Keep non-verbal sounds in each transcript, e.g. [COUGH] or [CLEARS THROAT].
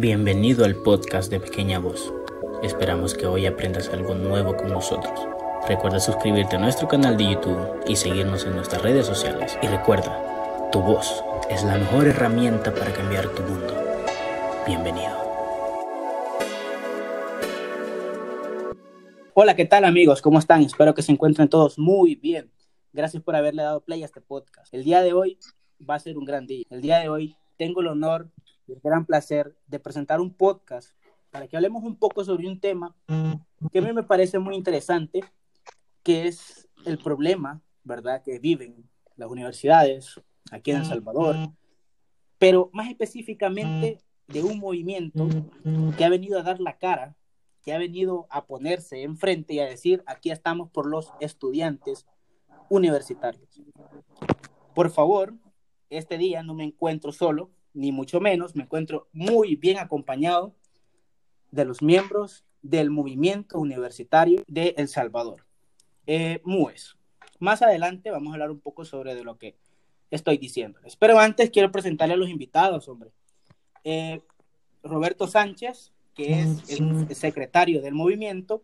Bienvenido al podcast de Pequeña Voz. Esperamos que hoy aprendas algo nuevo con nosotros. Recuerda suscribirte a nuestro canal de YouTube y seguirnos en nuestras redes sociales. Y recuerda, tu voz es la mejor herramienta para cambiar tu mundo. Bienvenido. Hola, ¿qué tal amigos? ¿Cómo están? Espero que se encuentren todos muy bien. Gracias por haberle dado play a este podcast. El día de hoy va a ser un gran día. El día de hoy tengo el honor el gran placer de presentar un podcast para que hablemos un poco sobre un tema que a mí me parece muy interesante, que es el problema, ¿verdad?, que viven las universidades aquí en El Salvador, pero más específicamente de un movimiento que ha venido a dar la cara, que ha venido a ponerse enfrente y a decir, aquí estamos por los estudiantes universitarios. Por favor, este día no me encuentro solo, ni mucho menos, me encuentro muy bien acompañado de los miembros del movimiento universitario de El Salvador, eh, MUES. Más adelante vamos a hablar un poco sobre de lo que estoy diciéndoles. Pero antes quiero presentarle a los invitados, hombre. Eh, Roberto Sánchez, que es el secretario del movimiento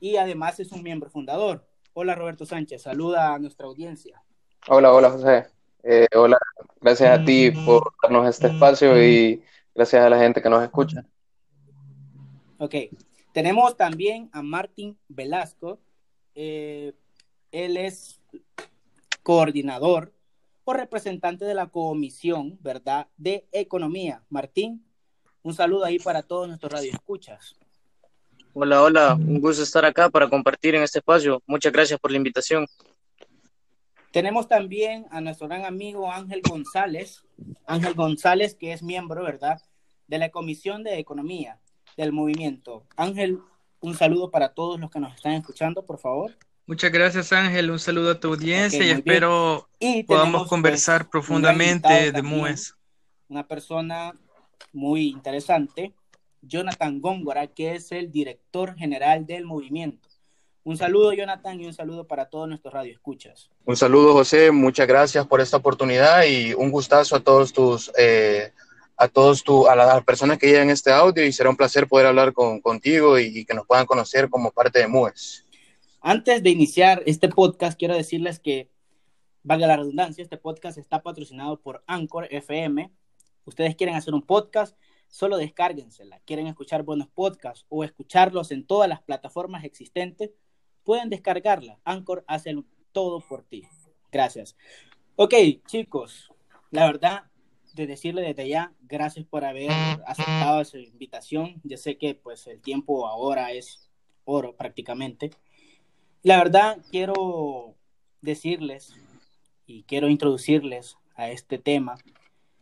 y además es un miembro fundador. Hola Roberto Sánchez, saluda a nuestra audiencia. Hola, hola José. Eh, hola, gracias a ti por darnos este espacio y gracias a la gente que nos escucha. Ok, tenemos también a Martín Velasco. Eh, él es coordinador o representante de la Comisión, ¿verdad?, de Economía. Martín, un saludo ahí para todos nuestros radioescuchas. Hola, hola, un gusto estar acá para compartir en este espacio. Muchas gracias por la invitación. Tenemos también a nuestro gran amigo Ángel González, Ángel González, que es miembro, ¿verdad?, de la Comisión de Economía del movimiento. Ángel, un saludo para todos los que nos están escuchando, por favor. Muchas gracias, Ángel. Un saludo a tu audiencia y espero podamos pues, conversar profundamente de MUES. Una persona muy interesante, Jonathan Góngora, que es el director general del movimiento. Un saludo, Jonathan, y un saludo para todos nuestros radioescuchas. Un saludo, José. Muchas gracias por esta oportunidad y un gustazo a todos tus, eh, a todos tu, a las personas que llegan este audio y será un placer poder hablar con, contigo y, que nos puedan conocer como parte de MUES. Antes de iniciar este podcast, quiero decirles que, valga la redundancia, este podcast está patrocinado por Anchor FM. Ustedes quieren hacer un podcast, solo descárguensela. Quieren escuchar buenos podcasts o escucharlos en todas las plataformas existentes pueden descargarla. Anchor hace todo por ti. Gracias. Ok, chicos, la verdad, de decirle desde ya, gracias por haber aceptado esa invitación. Yo sé que pues el tiempo ahora es oro prácticamente. La verdad, quiero decirles y quiero introducirles a este tema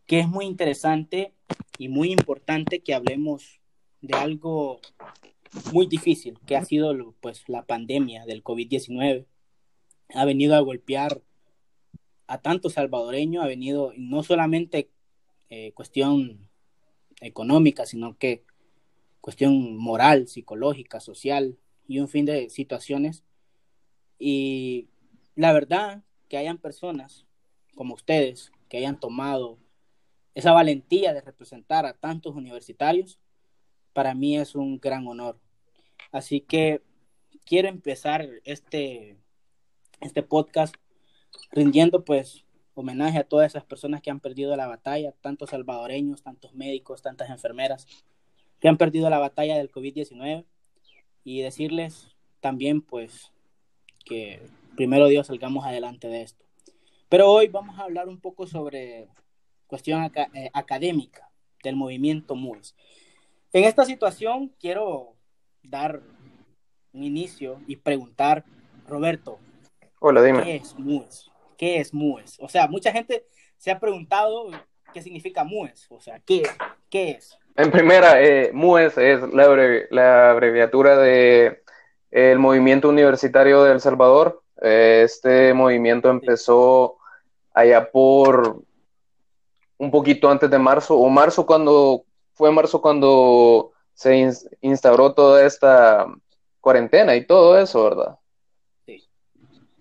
que es muy interesante y muy importante que hablemos de algo muy difícil que ha sido pues la pandemia del COVID-19. Ha venido a golpear a tanto salvadoreño, ha venido no solamente eh, cuestión económica, sino que cuestión moral, psicológica, social y un fin de situaciones. Y la verdad que hayan personas como ustedes que hayan tomado esa valentía de representar a tantos universitarios, para mí es un gran honor. Así que quiero empezar este, este podcast rindiendo pues homenaje a todas esas personas que han perdido la batalla, tantos salvadoreños, tantos médicos, tantas enfermeras que han perdido la batalla del COVID-19 y decirles también pues que primero Dios salgamos adelante de esto. Pero hoy vamos a hablar un poco sobre cuestión eh, académica del movimiento MUES. En esta situación quiero dar un inicio y preguntar, Roberto, Hola, dime. ¿qué es MUES? ¿Qué es MUES? O sea, mucha gente se ha preguntado qué significa MUES, o sea, ¿qué, qué es? En primera, eh, MUES es la, abreviatura de el Movimiento Universitario de El Salvador. Eh, este movimiento empezó allá por un poquito antes de marzo, o marzo cuando fue marzo cuando se instauró toda esta cuarentena y todo eso, ¿verdad? Sí.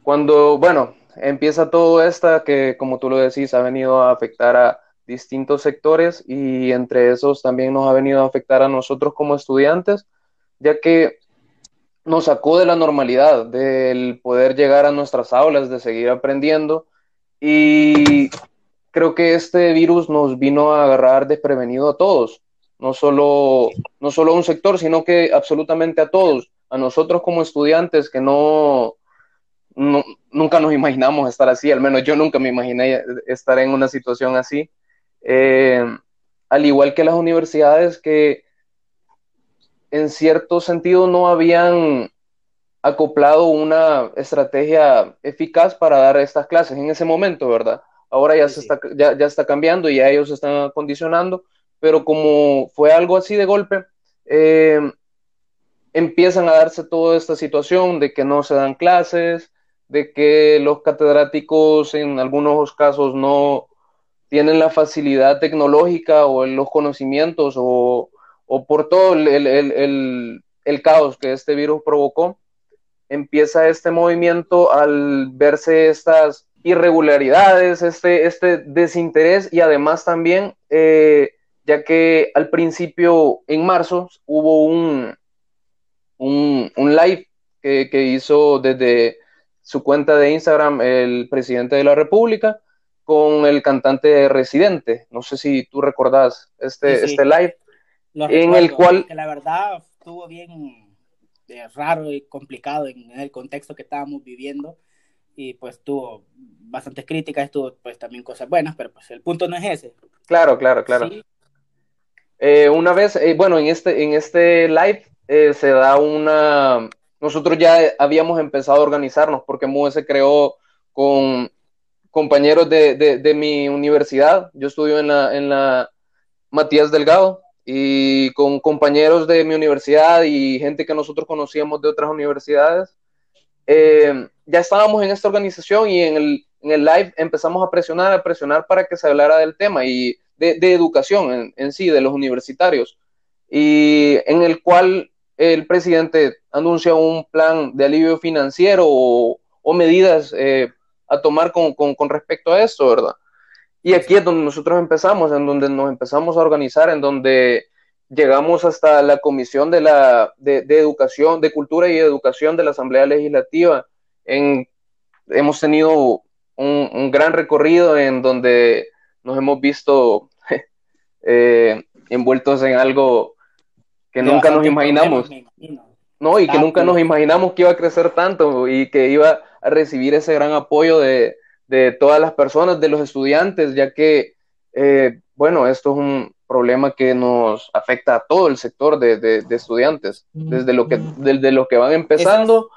Cuando, bueno, empieza todo esto que, como tú lo decís, ha venido a afectar a distintos sectores y entre esos también nos ha venido a afectar a nosotros como estudiantes, ya que nos sacó de la normalidad, del poder llegar a nuestras aulas, de seguir aprendiendo y creo que este virus nos vino a agarrar desprevenido a todos, no solo, no solo a un sector, sino que absolutamente a todos, a nosotros como estudiantes que no, nunca nos imaginamos estar así, al menos yo nunca me imaginé estar en una situación así. Eh, al igual que las universidades que en cierto sentido no habían acoplado una estrategia eficaz para dar estas clases en ese momento, ¿verdad? Ahora ya, se Está, ya, ya, está cambiando y ya ellos se están acondicionando, pero como fue algo así de golpe, eh, empiezan a darse toda esta situación de que no se dan clases, de que los catedráticos en algunos casos no tienen la facilidad tecnológica o los conocimientos o, o por todo el, el, el, el, caos que este virus provocó, empieza este movimiento al verse estas irregularidades, este, este desinterés y además también, eh, ya que al principio, en marzo, hubo un, un, un live que, que hizo desde su cuenta de Instagram el presidente de la República con el cantante residente. No sé si tú recordás este, este live. en el cual... Que la verdad estuvo bien eh, raro y complicado en, el contexto que estábamos viviendo y pues tuvo bastantes críticas, tuvo pues también cosas buenas, pero pues el punto no es ese. Claro, claro, claro. Eh, una vez, eh, bueno, en este, en este live se da una, nosotros ya habíamos empezado a organizarnos porque MUE se creó con compañeros de, de, mi universidad. Yo estudio en la, en la Matías Delgado y con compañeros de mi universidad y gente que nosotros conocíamos de otras universidades. Eh, ya estábamos en esta organización y en el, en el, live empezamos a presionar, a presionar para que se hablara del tema y de, de educación en, en, sí, de los universitarios, y en el cual el presidente anuncia un plan de alivio financiero o, medidas eh, a tomar con, respecto a esto, ¿verdad? Y aquí es donde nosotros empezamos, en donde nos empezamos a organizar, en donde llegamos hasta la Comisión de, la, de, Educación, de Cultura y Educación de la Asamblea Legislativa. En, hemos tenido un, gran recorrido en donde nos hemos visto [LAUGHS] eh, envueltos en algo que nunca nos imaginamos. No, y que nunca nos imaginamos que iba a crecer tanto y que iba a recibir ese gran apoyo de, todas las personas, de los estudiantes, ya que, eh, bueno, esto es un problema que nos afecta a todo el sector de, estudiantes, desde lo que, desde los que van empezando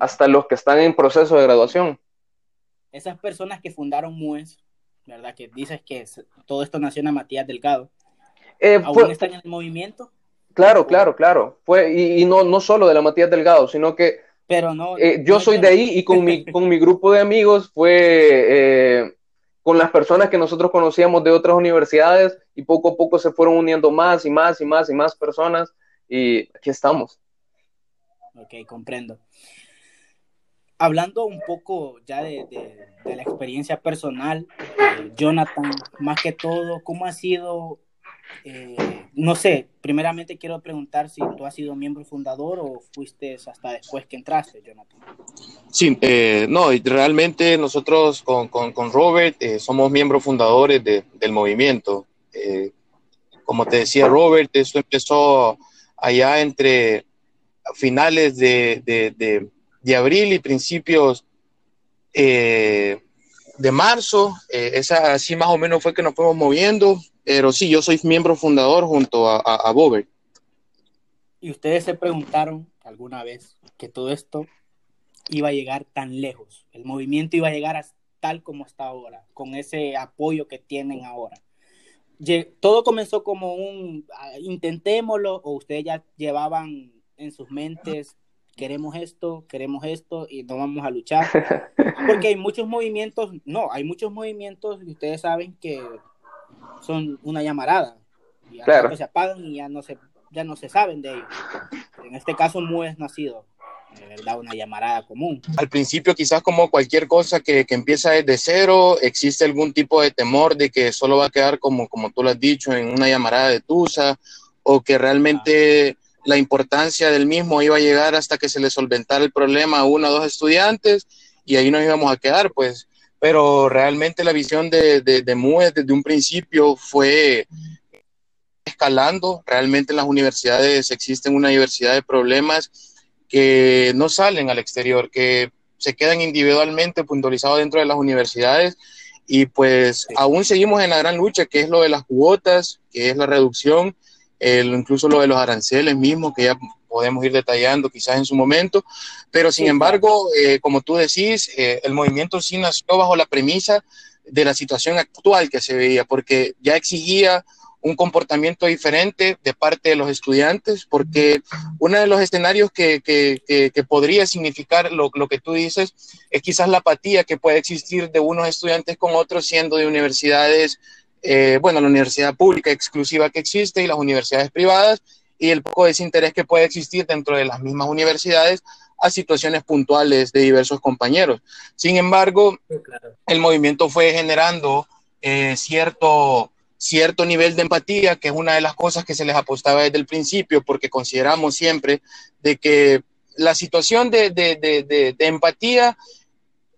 hasta los que están en proceso de graduación. Esas personas que fundaron MUES, ¿verdad? Que dices que todo esto nació en Matías Delgado, eh, ¿aún están en el movimiento? Claro, claro, claro. Fue, y, no, no solo de la Matías Delgado, sino que pero no, eh, yo soy de ahí y con mi, con mi grupo de amigos fue eh, con las personas que nosotros conocíamos de otras universidades y poco a poco se fueron uniendo más y más y más y más personas y aquí estamos. Ok, comprendo. Hablando un poco ya de, la experiencia personal, eh, Jonathan, más que todo, ¿cómo ha sido eh, no sé, primeramente quiero preguntar si tú has sido miembro fundador o fuiste hasta después que entraste, Jonathan. Sí, eh, no, realmente nosotros con, con, Robert eh, somos miembros fundadores del movimiento. como te decía Robert, esto empezó allá entre finales de, de, de, abril y principios de marzo. esa así más o menos fue que nos fuimos moviendo pero sí, yo soy miembro fundador junto a, a, ¿Y ustedes se preguntaron alguna vez que todo esto iba a llegar tan lejos? El movimiento iba a llegar a tal como está ahora, con ese apoyo que tienen ahora. Todo comenzó como un intentémoslo o ustedes ya llevaban en sus mentes queremos esto, queremos esto y no vamos a luchar. [LAUGHS] Porque hay muchos movimientos, no, hay muchos movimientos y ustedes saben que son una llamarada. Y se apagan y ya no se, ya no se saben de ellos. En este caso, MUE es nacido. ¿verdad? Una llamarada común. Al principio, quizás como cualquier cosa que, que, empieza desde cero, existe algún tipo de temor de que solo va a quedar como, como tú lo has dicho, en una llamarada de tusa, o que realmente la importancia del mismo iba a llegar hasta que se le solventara el problema a uno o dos estudiantes y ahí nos íbamos a quedar, pues. Pero realmente la visión de, de, de MUE desde un principio fue escalando. Realmente en las universidades existen una diversidad de problemas que no salen al exterior, que se quedan individualmente puntualizados dentro de las universidades y pues aún seguimos en la gran lucha que es lo de las cuotas, que es la reducción, el, incluso lo de los aranceles mismos, que ya podemos ir detallando quizás en su momento, pero sin embargo, eh, como tú decís, eh, el movimiento sí nació bajo la premisa de la situación actual que se veía, porque ya exigía un comportamiento diferente de parte de los estudiantes, porque uno de los escenarios que, que, que, podría significar lo, lo, que tú dices es quizás la apatía que puede existir de unos estudiantes con otros siendo de universidades, eh, bueno, la universidad pública exclusiva que existe y las universidades privadas, y el poco desinterés que puede existir dentro de las mismas universidades a situaciones puntuales de diversos compañeros. Sin embargo, el movimiento fue generando eh, cierto cierto nivel de empatía, que es una de las cosas que se les apostaba desde el principio, porque consideramos siempre de que la situación de, de, de, de empatía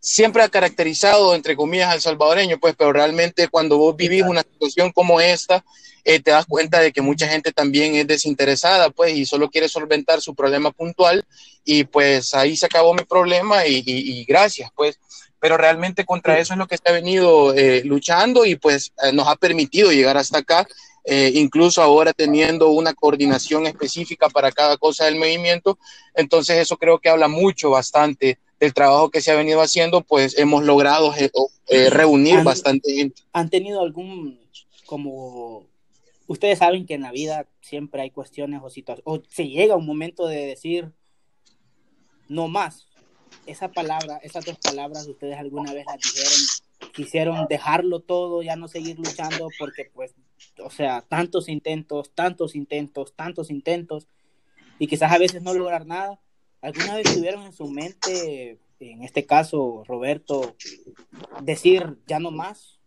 siempre ha caracterizado, entre comillas, al salvadoreño, pues, pero realmente cuando vos vivís una situación como esta, eh, te das cuenta de que mucha gente también es desinteresada, pues, y solo quiere solventar su problema puntual, y pues ahí se acabó mi problema y, y, y gracias, pues. Pero realmente contra eso es lo que se ha venido eh, luchando y pues eh, nos ha permitido llegar hasta acá, eh, incluso ahora teniendo una coordinación específica para cada cosa del movimiento. Entonces eso creo que habla mucho, bastante del trabajo que se ha venido haciendo, pues hemos logrado reunir bastante gente. ¿Han tenido algún, como, ustedes saben que en la vida siempre hay cuestiones o situaciones, o se llega un momento de decir, no más, esa palabra, esas dos palabras, ustedes alguna vez las dijeron, quisieron dejarlo todo, ya no seguir luchando, porque pues, o sea, tantos intentos, tantos intentos, tantos intentos, y quizás a veces no lograr nada. ¿Alguna vez tuvieron en su mente, en este caso, Roberto, decir ya no más?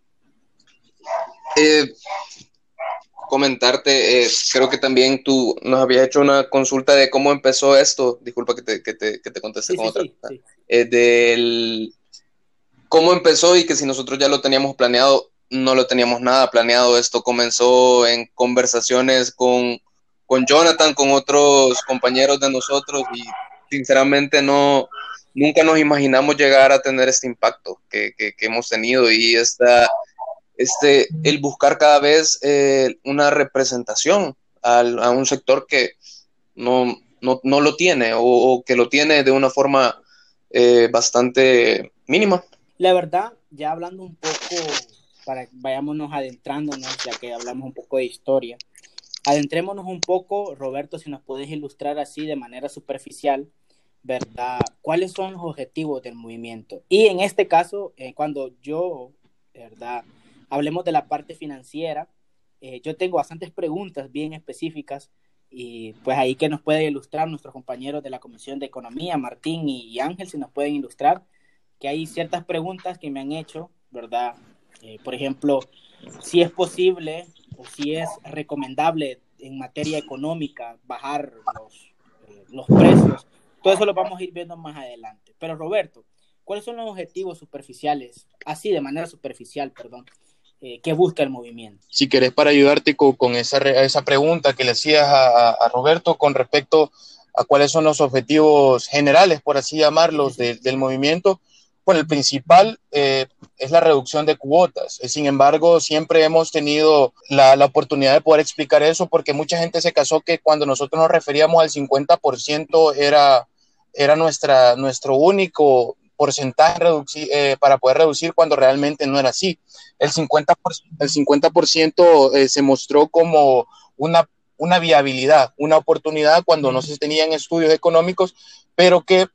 Eh, comentarte, eh, creo que también tú nos habías hecho una consulta de cómo empezó esto, disculpa que te, que te, que te contesté Sí, con sí, otra, sí. eh, del cómo empezó y que si nosotros ya lo teníamos planeado, no lo teníamos nada planeado, esto comenzó en conversaciones con, con Jonathan, con otros compañeros de nosotros y sinceramente no, nunca nos imaginamos llegar a tener este impacto que, que, que hemos tenido y esta este, el buscar cada vez eh, una representación al, a un sector que no, no, no lo tiene o, que lo tiene de una forma eh, bastante mínima. La verdad, ya hablando un poco, para vayámonos adentrándonos, ya que hablamos un poco de historia, adentrémonos un poco, Roberto, si nos puedes ilustrar así de manera superficial, ¿verdad? ¿Cuáles son los objetivos del movimiento? Y en este caso, eh, cuando yo, ¿verdad? hablemos de la parte financiera. Eh, yo tengo bastantes preguntas bien específicas y pues ahí que nos pueden ilustrar nuestros compañeros de la Comisión de Economía, Martín y, y Ángel, si nos pueden ilustrar, que hay ciertas preguntas que me han hecho, ¿verdad? Eh, por ejemplo, si es posible o si es recomendable en materia económica bajar los, eh, los precios. Todo eso lo vamos a ir viendo más adelante. Pero Roberto, ¿cuáles son los objetivos superficiales, así de manera superficial, perdón, eh, que busca el movimiento. Si querés para ayudarte con, con esa, esa, pregunta que le hacías a, a, Roberto con respecto a cuáles son los objetivos generales, por así llamarlos, de, del movimiento, bueno, el principal eh, es la reducción de cuotas. Sin embargo, siempre hemos tenido la, la, oportunidad de poder explicar eso porque mucha gente se casó que cuando nosotros nos referíamos al 50% era, era nuestra, nuestro único porcentaje reducir, eh, para poder reducir cuando realmente no era así. El 50%, el 50 eh, se mostró como una, una viabilidad, una oportunidad cuando no se tenían estudios económicos, pero que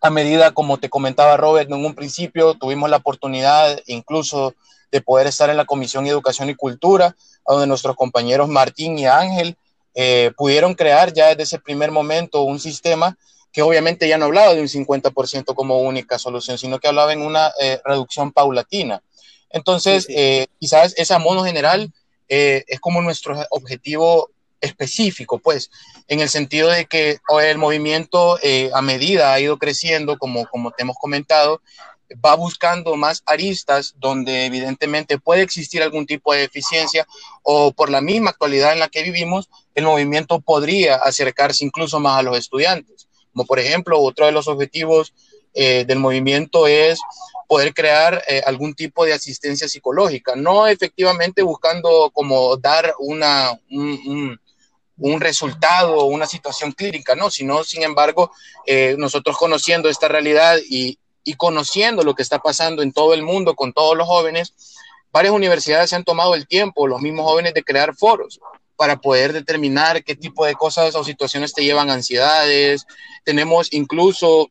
a medida, como te comentaba Robert, en un principio tuvimos la oportunidad incluso de poder estar en la Comisión de Educación y Cultura, donde nuestros compañeros Martín y Ángel eh, pudieron crear ya desde ese primer momento un sistema que obviamente ya no hablaba de un 50% como única solución, sino que hablaba en una eh, reducción paulatina. Entonces, eh, quizás ese mono general es como nuestro objetivo específico, pues, en el sentido de que el movimiento a medida ha ido creciendo, como, como te hemos comentado, va buscando más aristas donde evidentemente puede existir algún tipo de deficiencia o por la misma actualidad en la que vivimos, el movimiento podría acercarse incluso más a los estudiantes. Como por ejemplo, otro de los objetivos eh, del movimiento es poder crear eh, algún tipo de asistencia psicológica, no efectivamente buscando como dar una, un, un, resultado o una situación clínica, no, sino sin embargo, eh, nosotros conociendo esta realidad y, y conociendo lo que está pasando en todo el mundo con todos los jóvenes, varias universidades se han tomado el tiempo, los mismos jóvenes, de crear foros para poder determinar qué tipo de cosas o situaciones te llevan ansiedades. Tenemos incluso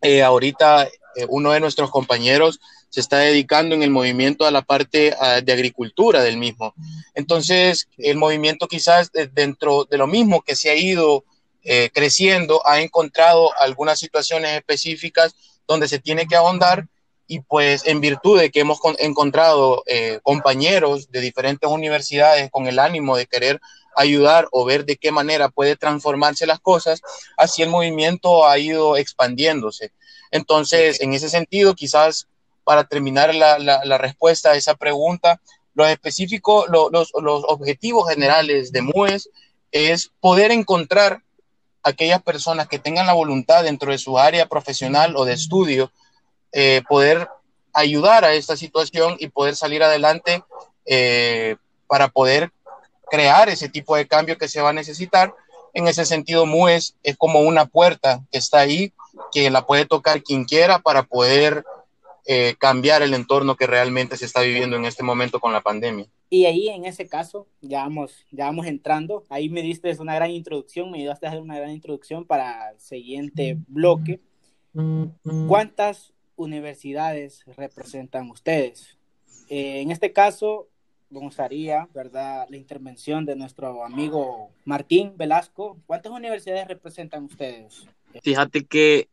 eh, ahorita eh, uno de nuestros compañeros se está dedicando en el movimiento a la parte ah, de agricultura del mismo. Entonces, el movimiento quizás dentro de lo mismo que se ha ido eh, creciendo, ha encontrado algunas situaciones específicas donde se tiene que ahondar y pues en virtud de que hemos encontrado eh, compañeros de diferentes universidades con el ánimo de querer ayudar o ver de qué manera puede transformarse las cosas, así el movimiento ha ido expandiéndose. Entonces, en ese sentido, quizás para terminar la, respuesta a esa pregunta, los específicos, los, los objetivos generales de MUES es poder encontrar aquellas personas que tengan la voluntad dentro de su área profesional o de estudio, eh, poder ayudar a esta situación y poder salir adelante eh, para poder crear ese tipo de cambio que se va a necesitar. En ese sentido, MUES es como una puerta que está ahí, que la puede tocar quien quiera para poder eh, cambiar el entorno que realmente se está viviendo en este momento con la pandemia. Y ahí en ese caso, ya vamos, ya vamos entrando, ahí me diste una gran introducción, me ayudaste a hacer una gran introducción para el siguiente bloque. ¿Cuántas universidades representan ustedes? Eh, en este caso, me gustaría, ¿verdad?, la intervención de nuestro amigo Martín Velasco. ¿Cuántas universidades representan ustedes? Fíjate que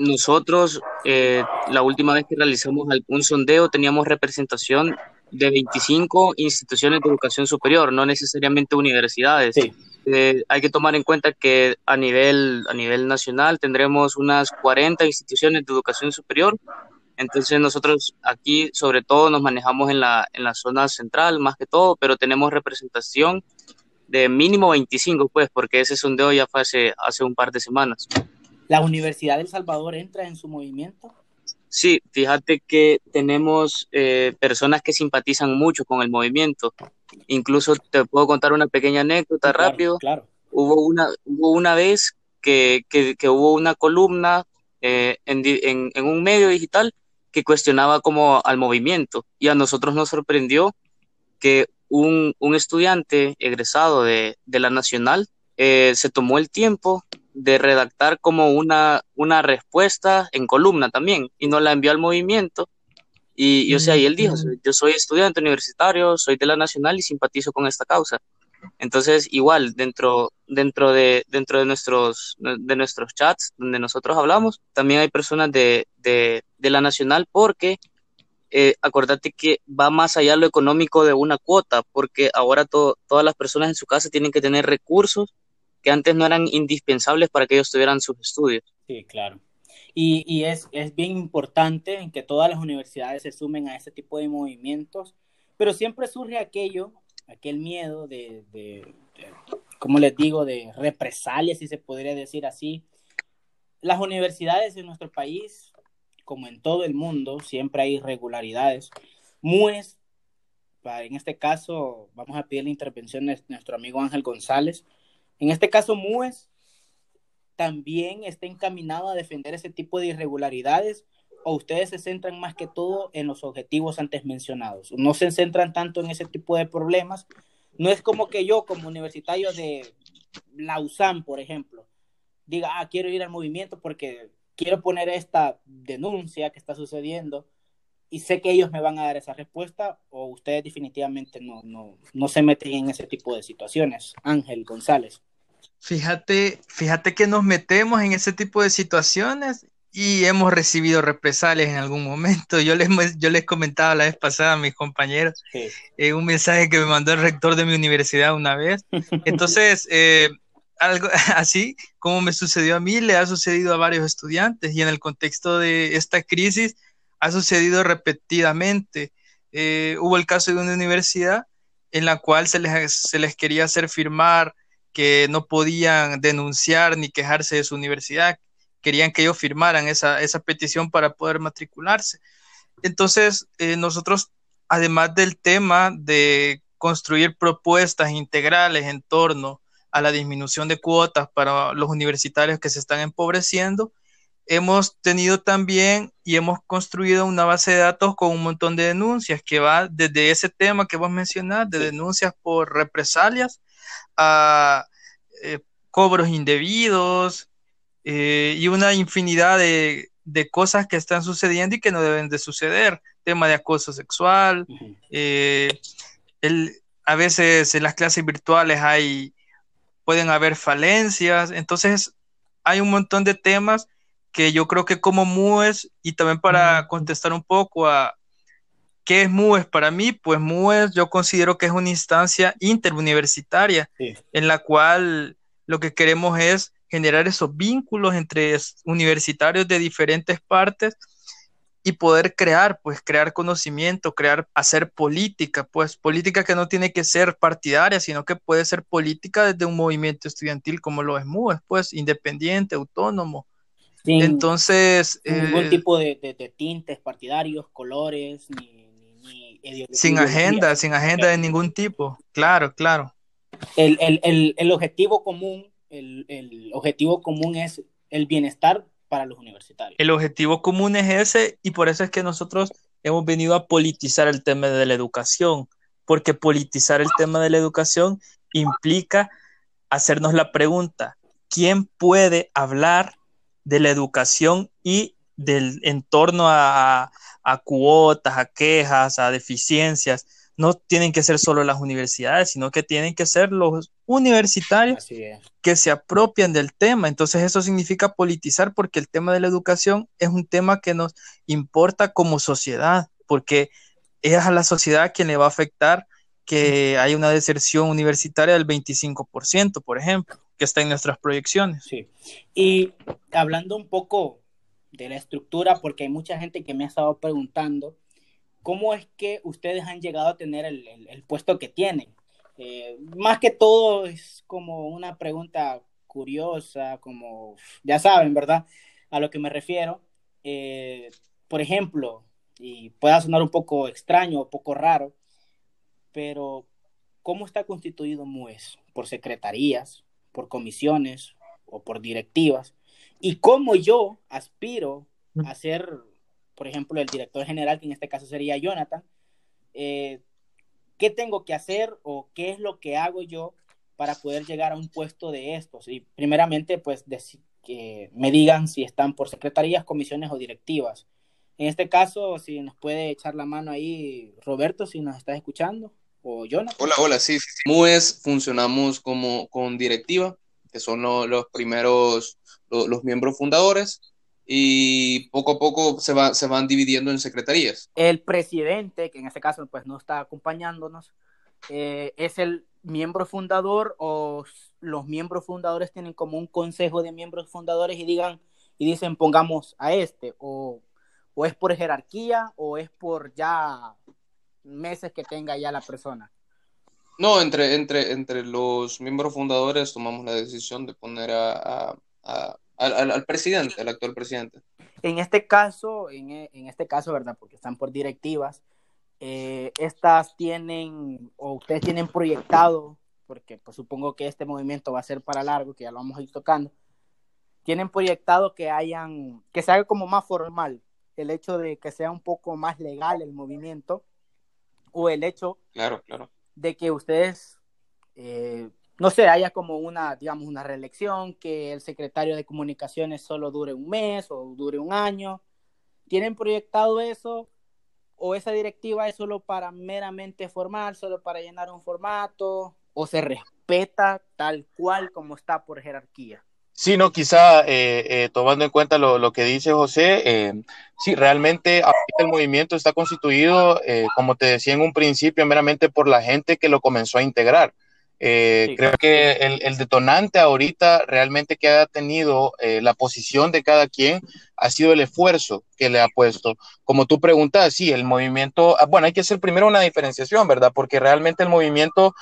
nosotros, eh, la última vez que realizamos un sondeo, teníamos representación de 25 instituciones de educación superior, no necesariamente universidades. Eh, hay que tomar en cuenta que a nivel, a nivel nacional tendremos unas 40 instituciones de educación superior. Entonces nosotros aquí sobre todo nos manejamos en la, en la zona central más que todo, pero tenemos representación de mínimo 25, pues, porque ese sondeo ya fue hace, hace un par de semanas. ¿La Universidad del Salvador entra en su movimiento? Sí, fíjate que tenemos eh, personas que simpatizan mucho con el movimiento. Incluso te puedo contar una pequeña anécdota rápido. Claro. Hubo una, hubo una vez que, hubo una columna eh, en, un medio digital que cuestionaba como al movimiento y a nosotros nos sorprendió que un, estudiante egresado de, la Nacional eh, se tomó el tiempo de redactar como una, una respuesta en columna también y nos la envió al movimiento. Y, o sea, y él dijo, yo soy estudiante universitario, soy de la Nacional y simpatizo con esta causa. Entonces, igual, dentro, dentro, de, dentro de, nuestros, de nuestros chats donde nosotros hablamos, también hay personas de, de, de la Nacional porque eh, acordate que va más allá lo económico de una cuota, porque ahora todas las personas en su casa tienen que tener recursos que antes no eran indispensables para que ellos tuvieran sus estudios. Sí, claro. Y, es, es, bien importante que todas las universidades se sumen a ese tipo de movimientos, pero siempre surge aquello, aquel miedo de, de, como les digo, de represalias, si se podría decir así. Las universidades en nuestro país, como en todo el mundo, siempre hay irregularidades. MUES, en este caso, vamos a pedir la intervención de nuestro amigo Ángel González, en este caso, MUES también está encaminado a defender ese tipo de irregularidades o ustedes se centran más que todo en los objetivos antes mencionados. No se centran tanto en ese tipo de problemas. No es como que yo, como universitario de Lausanne, por ejemplo, diga, ah, quiero ir al movimiento porque quiero poner esta denuncia que está sucediendo y sé que ellos me van a dar esa respuesta o ustedes definitivamente no, no, no se meten en ese tipo de situaciones. Ángel González. Fíjate, fíjate que nos metemos en ese tipo de situaciones y hemos recibido represalias en algún momento. Yo les, yo les comentaba la vez pasada a mis compañeros eh, un mensaje que me mandó el rector de mi universidad una vez. Entonces, [LAUGHS] eh, algo [LAUGHS] así como me sucedió a mí, le ha sucedido a varios estudiantes y en el contexto de esta crisis ha sucedido repetidamente. Eh, hubo el caso de una universidad en la cual se les, se les quería hacer firmar que no podían denunciar ni quejarse de su universidad, querían que ellos firmaran esa, esa petición para poder matricularse. Entonces, eh, nosotros, además del tema de construir propuestas integrales en torno a la disminución de cuotas para los universitarios que se están empobreciendo, hemos tenido también y hemos construido una base de datos con un montón de denuncias que va desde ese tema que vos mencionás, de denuncias por represalias, a eh, cobros indebidos, eh, y una infinidad de, cosas que están sucediendo y que no deben de suceder. Tema de acoso sexual, eh, a veces en las clases virtuales hay, pueden haber falencias, entonces hay un montón de temas que yo creo que como MUES, y también para contestar un poco a qué es MUES para mí, pues MUES yo considero que es una instancia interuniversitaria en la cual lo que queremos es generar esos vínculos entre universitarios de diferentes partes y poder crear, pues crear conocimiento, crear, hacer política, pues política que no tiene que ser partidaria, sino que puede ser política desde un movimiento estudiantil como lo es MUES, pues independiente, autónomo. Entonces... Ningún eh, tipo de, tintes partidarios, colores, ni, Sin agenda, sin agenda de ningún tipo, claro, claro. El, el objetivo común el, objetivo común es el bienestar para los universitarios. El objetivo común es ese y por eso es que nosotros hemos venido a politizar el tema de la educación, porque politizar el tema de la educación implica hacernos la pregunta, ¿quién puede hablar de la educación y del entorno a, a cuotas, a quejas, a deficiencias? no tienen que ser solo las universidades, sino que tienen que ser los universitarios que se apropian del tema. Entonces eso significa politizar porque el tema de la educación es un tema que nos importa como sociedad, porque es a la sociedad quien le va a afectar que hay una deserción universitaria del 25%, por ejemplo, que está en nuestras proyecciones. Sí. Y hablando un poco de la estructura, porque hay mucha gente que me ha estado preguntando, ¿cómo es que ustedes han llegado a tener el, puesto que tienen? Eh, más que todo es como una pregunta curiosa, como ya saben, ¿verdad? A lo que me refiero. Eh, por ejemplo, y pueda sonar un poco extraño o poco raro, pero ¿cómo está constituido MUES? ¿Por secretarías, por comisiones o por directivas? ¿Y cómo yo aspiro a ser por ejemplo, el director general, que en este caso sería Jonathan, eh, ¿qué tengo que hacer o qué es lo que hago yo para poder llegar a un puesto de estos? Y primeramente, pues, que me digan si están por secretarías, comisiones o directivas. En este caso, si nos puede echar la mano ahí, Roberto, si nos estás escuchando, o Jonathan. Hola, hola, sí. MUES funcionamos como con directiva, que son los primeros, los miembros fundadores y poco a poco se, se van dividiendo en secretarías. El presidente, que en este caso pues no está acompañándonos, eh, es el miembro fundador o los miembros fundadores tienen como un consejo de miembros fundadores y digan y dicen pongamos a este o, o es por jerarquía o es por ya meses que tenga ya la persona. No, entre, entre, entre los miembros fundadores tomamos la decisión de poner a al, presidente, al actual presidente. En este caso, en, en, este caso, ¿verdad? Porque están por directivas, eh, estas tienen, o ustedes tienen proyectado, porque pues supongo que este movimiento va a ser para largo, que ya lo vamos a ir tocando, tienen proyectado que hayan, que se haga como más formal el hecho de que sea un poco más legal el movimiento, o el hecho claro, claro. De que ustedes eh, no sé, haya como una, digamos, una reelección, que el secretario de comunicaciones solo dure un mes o dure un año. ¿Tienen proyectado eso? ¿O esa directiva es solo para meramente formar, solo para llenar un formato? o se respeta tal cual como está por jerarquía. Sí, no, quizá eh, eh, tomando en cuenta lo, que dice José, eh, sí, realmente el movimiento está constituido, como te decía en un principio, meramente por la gente que lo comenzó a integrar. Creo que el, detonante ahorita realmente que ha tenido la posición de cada quien ha sido el esfuerzo que le ha puesto. Como tú preguntas, sí, el movimiento, ah, bueno, hay que hacer primero una diferenciación, ¿verdad? Porque realmente el movimiento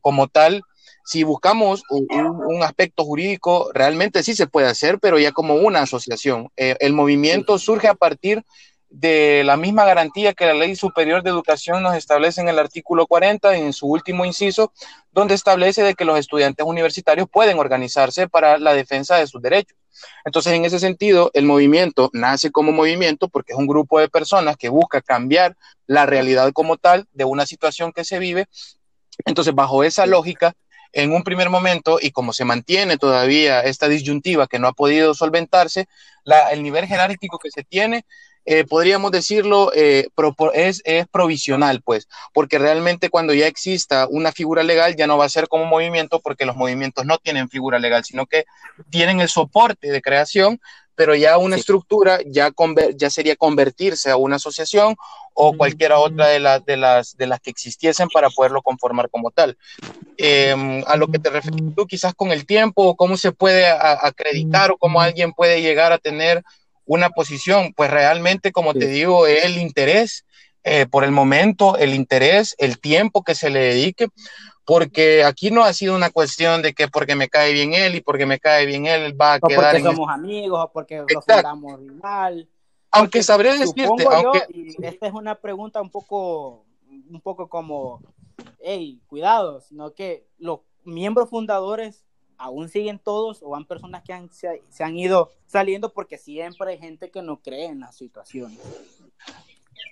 como tal si buscamos un, aspecto jurídico, realmente sí se puede hacer, pero ya como una asociación. Eh, el movimiento surge a partir de la misma garantía que la Ley Superior de Educación nos establece en el artículo 40, en su último inciso, donde establece de que los estudiantes universitarios pueden organizarse para la defensa de sus derechos. Entonces, en ese sentido, el movimiento nace como movimiento porque es un grupo de personas que busca cambiar la realidad como tal de una situación que se vive. Entonces, bajo esa lógica, en un primer momento y como se mantiene todavía esta disyuntiva que no ha podido solventarse, el nivel jerárquico que se tiene, eh, podríamos decirlo, eh, es, es, provisional, pues, porque realmente cuando ya exista una figura legal ya no va a ser como movimiento porque los movimientos no tienen figura legal, sino que tienen el soporte de creación pero ya una estructura ya, ya sería convertirse a una asociación o cualquiera otra de, las de, las, de las que existiesen para poderlo conformar como tal. Em, a lo que te refieres tú, quizás con el tiempo, cómo se puede acreditar o cómo alguien puede llegar a tener una posición, pues realmente, como te digo, el interés, eh, por el momento, el interés, el tiempo que se le dedique, porque aquí no ha sido una cuestión de que porque me cae bien él y porque me cae bien él va a o quedar porque somos amigos o porque nos fundamos mal. Aunque sabré decirte, aunque... esta es una pregunta un poco, un poco como, hey, cuidado, sino que los miembros fundadores aún siguen todos o van personas que han, se, se han ido saliendo porque siempre hay gente que no cree en la situación.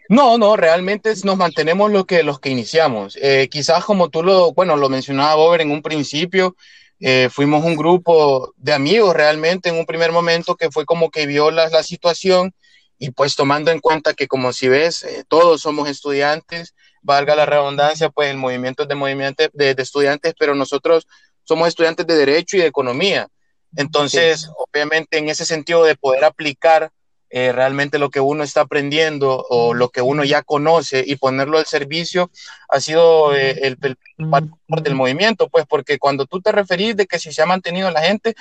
No, no, realmente nos mantenemos lo que, los que iniciamos. Eh, quizás como tú lo, bueno, lo mencionaba Bober en un principio, eh, fuimos un grupo de amigos realmente en un primer momento que fue como que vio la, la situación y pues tomando en cuenta que como si ves, eh, todos somos estudiantes, valga la redundancia, pues el movimiento es de movimiento de, estudiantes, pero nosotros somos estudiantes de derecho y de economía. Entonces, obviamente en ese sentido de poder aplicar eh, realmente lo que uno está aprendiendo o lo que uno ya conoce y ponerlo al servicio ha sido eh, el, parte del movimiento, pues porque cuando tú te referís de que si se ha mantenido la gente,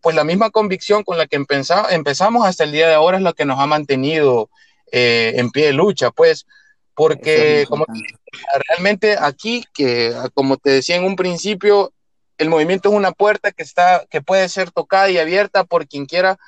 pues la misma convicción con la que empezamos hasta el día de ahora es la que nos ha mantenido eh, en pie de lucha, pues porque como realmente aquí, que como te decía en un principio, el movimiento es una puerta que está, que puede ser tocada y abierta por quien quiera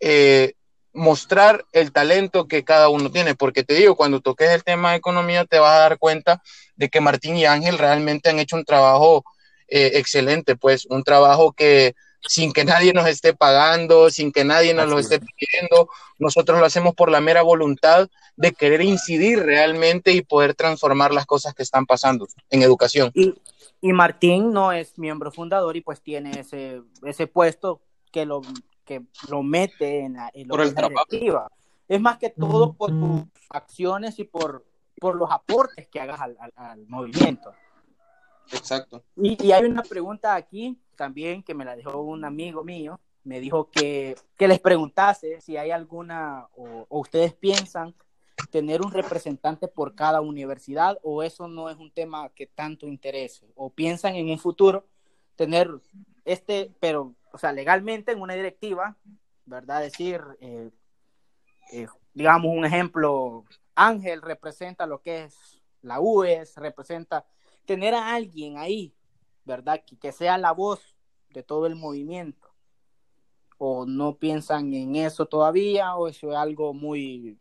eh, mostrar el talento que cada uno tiene, porque te digo, cuando toques el tema de economía te vas a dar cuenta de que Martín y Ángel realmente han hecho un trabajo eh, excelente, pues un trabajo que sin que nadie nos esté pagando, sin que nadie nos lo esté pidiendo, nosotros lo hacemos por la mera voluntad de querer incidir realmente y poder transformar las cosas que están pasando en educación. Y, y Martín no es miembro fundador y pues tiene ese, ese puesto que lo que lo mete en la, en directiva. Es más que todo por tus acciones y por, por los aportes que hagas al, al, movimiento. Exacto. Y, y, hay una pregunta aquí también que me la dejó un amigo mío. Me dijo que, que les preguntase si hay alguna o, o ustedes piensan tener un representante por cada universidad o eso no es un tema que tanto interese o piensan en un futuro tener este, pero o sea, legalmente en una directiva, ¿verdad? Decir, eh, eh, digamos un ejemplo, Ángel representa lo que es la UES, representa tener a alguien ahí, ¿verdad? Que, que sea la voz de todo el movimiento. ¿O no piensan en eso todavía? ¿O eso es algo muy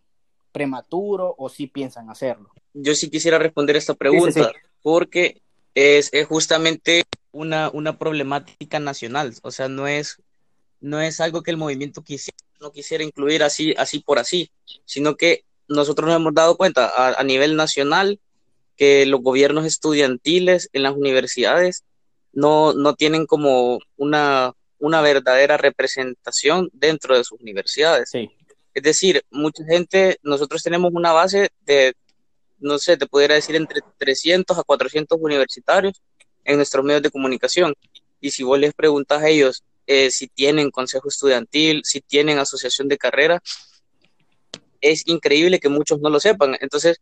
prematuro? ¿O sí piensan hacerlo? Yo sí quisiera responder esta pregunta, porque es, es, justamente una, una problemática nacional, o sea, no es, no es algo que el movimiento quisiera, no quisiera incluir así, así por así, sino que nosotros nos hemos dado cuenta a, nivel nacional que los gobiernos estudiantiles en las universidades no, no tienen como una, una verdadera representación dentro de sus universidades. Es decir, mucha gente, nosotros tenemos una base de, no sé, te pudiera decir entre 300 a 400 universitarios en nuestros medios de comunicación. Y si vos les preguntas a ellos eh, si tienen consejo estudiantil, si tienen asociación de carrera, es increíble que muchos no lo sepan. Entonces,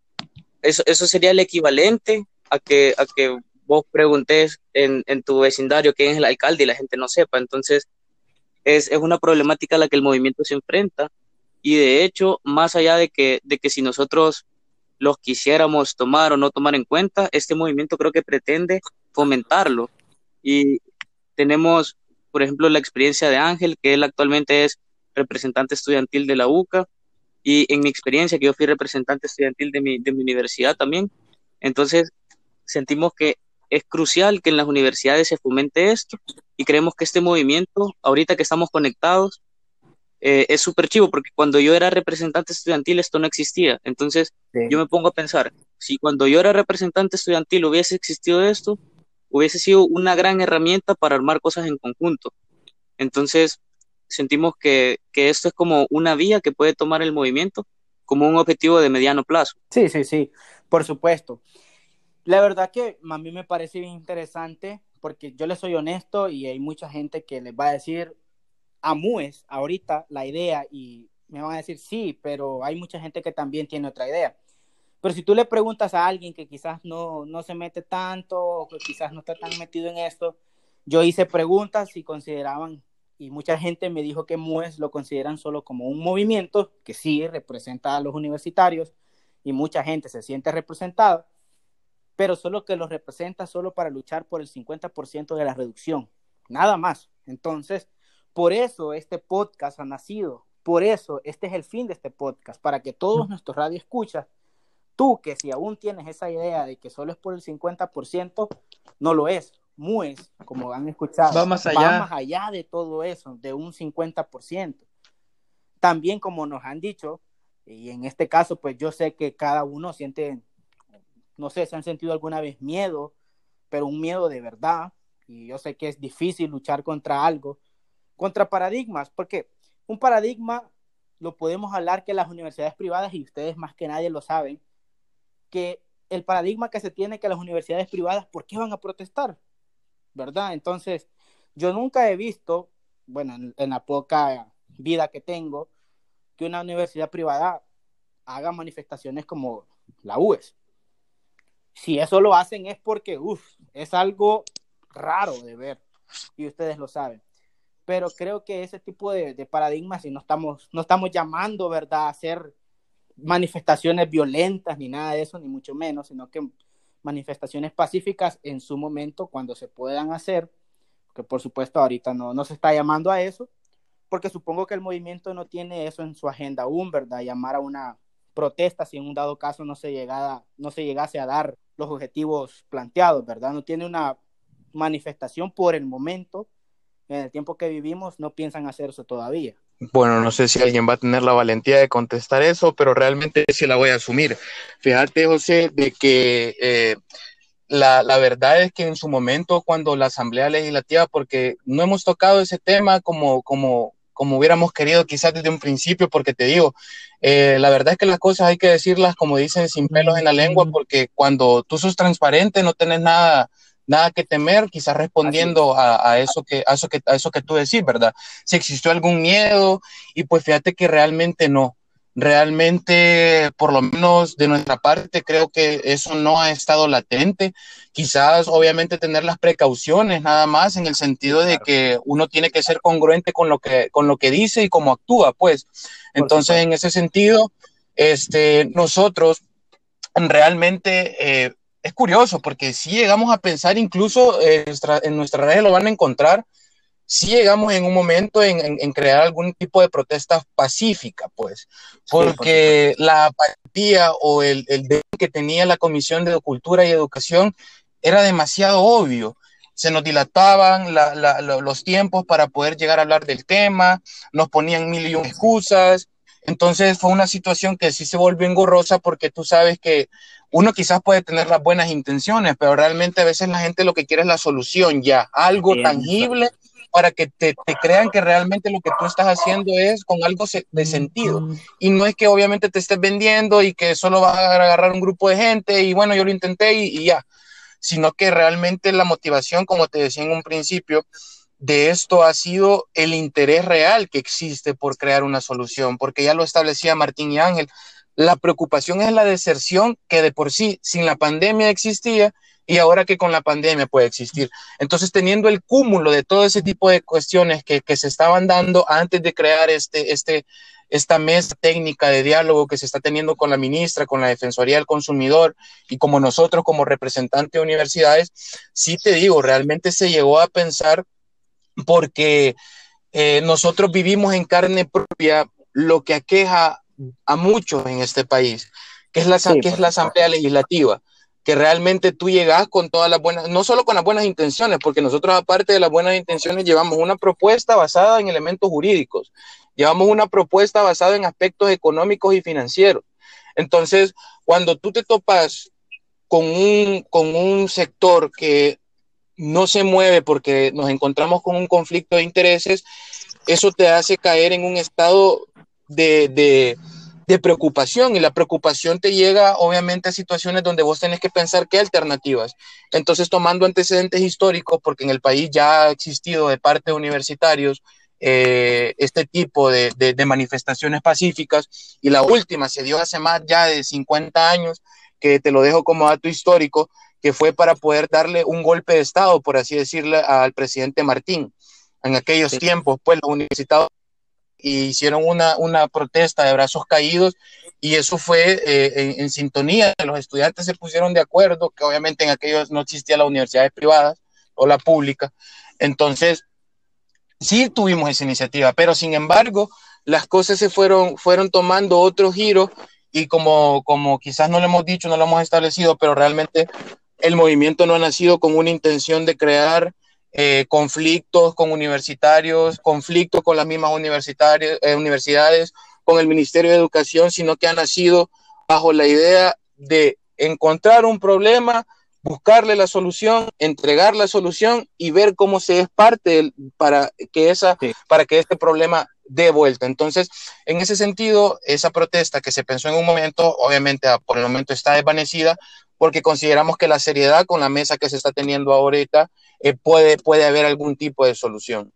eso, eso sería el equivalente a que, a que vos preguntes en, en tu vecindario quién es el alcalde y la gente no sepa. Entonces, es, es una problemática a la que el movimiento se enfrenta. Y de hecho, más allá de que, de que si nosotros los quisiéramos tomar o no tomar en cuenta, este movimiento creo que pretende fomentarlo. Y tenemos, por ejemplo, la experiencia de Ángel, que él actualmente es representante estudiantil de la UCA, y en mi experiencia, que yo fui representante estudiantil de mi, de mi universidad también. Entonces, sentimos que es crucial que en las universidades se fomente esto y creemos que este movimiento, ahorita que estamos conectados, eh, es súper chivo porque cuando yo era representante estudiantil esto no existía. Entonces yo me pongo a pensar, si cuando yo era representante estudiantil hubiese existido esto, hubiese sido una gran herramienta para armar cosas en conjunto. Entonces sentimos que, que esto es como una vía que puede tomar el movimiento como un objetivo de mediano plazo. Sí, sí, sí, por supuesto. La verdad que a mí me parece bien interesante porque yo le soy honesto y hay mucha gente que les va a decir, amúes ahorita la idea y me van a decir sí, pero hay mucha gente que también tiene otra idea. Pero si tú le preguntas a alguien que quizás no, no se mete tanto o quizás no está tan metido en esto, yo hice preguntas y consideraban, y mucha gente me dijo que MUES lo consideran solo como un movimiento que sí representa a los universitarios y mucha gente se siente representada, pero solo que los representa solo para luchar por el 50% de la reducción, nada más. Entonces, por eso este podcast ha nacido, por eso este es el fin de este podcast, para que todos nuestros radio escuchas, tú que si aún tienes esa idea de que solo es por el 50%, no lo es. MUES, como han escuchado, va más allá, más allá de todo eso, de un 50%. También como nos han dicho, y en este caso, pues yo sé que cada uno siente, no sé, si han sentido alguna vez miedo, pero un miedo de verdad, y yo sé que es difícil luchar contra algo, contra paradigmas, porque un paradigma lo podemos hablar que las universidades privadas, y ustedes más que nadie lo saben, que el paradigma que se tiene que las universidades privadas, ¿por qué van a protestar? ¿Verdad? Entonces, yo nunca he visto, bueno, en, la poca vida que tengo, que una universidad privada haga manifestaciones como la UES. Si eso lo hacen es porque, uff, es algo raro de ver, y ustedes lo saben pero creo que ese tipo de, de paradigmas, y no estamos, no estamos llamando, ¿verdad?, a hacer manifestaciones violentas ni nada de eso, ni mucho menos, sino que manifestaciones pacíficas en su momento, cuando se puedan hacer, que por supuesto ahorita no, no se está llamando a eso, porque supongo que el movimiento no tiene eso en su agenda aún, ¿verdad? Llamar a una protesta si en un dado caso no se, llegada, no se llegase a dar los objetivos planteados, ¿verdad? No tiene una manifestación por el momento en el tiempo que vivimos no piensan hacer eso todavía. Bueno, no sé si alguien va a tener la valentía de contestar eso, pero realmente sí la voy a asumir. Fíjate, José, de que eh, la, la, verdad es que en su momento, cuando la Asamblea Legislativa, porque no hemos tocado ese tema como, como, como hubiéramos querido quizás desde un principio, porque te digo, eh, la verdad es que las cosas hay que decirlas como dicen sin pelos en la lengua, porque cuando tú sos transparente no tenés nada nada que temer, quizás respondiendo a, eso que, a, eso que, a eso que tú decís, ¿verdad? Si existió algún miedo, y pues fíjate que realmente no. Realmente, por lo menos de nuestra parte, creo que eso no ha estado latente. Quizás, obviamente, tener las precauciones nada más en el sentido de que uno tiene que ser congruente con lo que, con lo que dice y cómo actúa, pues. Entonces, en ese sentido, este, nosotros realmente eh, es curioso porque si llegamos a pensar, incluso eh, en nuestras redes lo van a encontrar, si llegamos en un momento en, crear algún tipo de protesta pacífica, pues, porque la apatía o el, el que tenía la Comisión de Cultura y Educación era demasiado obvio. Se nos dilataban los tiempos para poder llegar a hablar del tema, nos ponían mil y un excusas, entonces fue una situación que sí se volvió engorrosa porque tú sabes que uno quizás puede tener las buenas intenciones, pero realmente a veces la gente lo que quiere es la solución ya, algo tangible para que te, te, crean que realmente lo que tú estás haciendo es con algo de sentido. Y no es que obviamente te estés vendiendo y que solo vas a agarrar un grupo de gente y bueno, yo lo intenté y, y ya sino que realmente la motivación, como te decía en un principio, de esto ha sido el interés real que existe por crear una solución, porque ya lo establecía Martín y Ángel, la preocupación es la deserción que de por sí sin la pandemia existía y ahora que con la pandemia puede existir. Entonces, teniendo el cúmulo de todo ese tipo de cuestiones que, se estaban dando antes de crear este, este, esta mesa técnica de diálogo que se está teniendo con la ministra, con la Defensoría del Consumidor y como nosotros como representantes de universidades, sí te digo, realmente se llegó a pensar porque eh, nosotros vivimos en carne propia lo que aqueja a muchos en este país, que es la, que es la Asamblea Legislativa que realmente tú llegas con todas las buenas, no solo con las buenas intenciones, porque nosotros aparte de las buenas intenciones llevamos una propuesta basada en elementos jurídicos, llevamos una propuesta basada en aspectos económicos y financieros. Entonces, cuando tú te topas con un, con un sector que no se mueve porque nos encontramos con un conflicto de intereses, eso te hace caer en un estado de, de de preocupación y la preocupación te llega obviamente a situaciones donde vos tenés que pensar qué alternativas. Entonces, tomando antecedentes históricos, porque en el país ya ha existido de parte de universitarios eh, este tipo de, de, manifestaciones pacíficas y la última se dio hace más ya de 50 años, que te lo dejo como dato histórico, que fue para poder darle un golpe de Estado, por así decirle, al presidente Martín. En aquellos tiempos, pues los universitarios y hicieron una, una protesta de brazos caídos y eso fue eh, en, sintonía. Los estudiantes se pusieron de acuerdo, que obviamente en aquellos no existían las universidades privadas o la pública. Entonces, sí tuvimos esa iniciativa, pero sin embargo, las cosas se fueron, fueron tomando otro giro y como, como quizás no lo hemos dicho, no lo hemos establecido, pero realmente el movimiento no ha nacido con una intención de crear eh, conflictos con universitarios, conflictos con las mismas eh, universidades, con el Ministerio de Educación, sino que ha nacido bajo la idea de encontrar un problema, buscarle la solución, entregar la solución y ver cómo se es parte para que esa, para que este problema dé vuelta. Entonces, en ese sentido, esa protesta que se pensó en un momento, obviamente ah, por el momento está desvanecida, porque consideramos que la seriedad con la mesa que se está teniendo ahorita eh, puede, puede haber algún tipo de solución.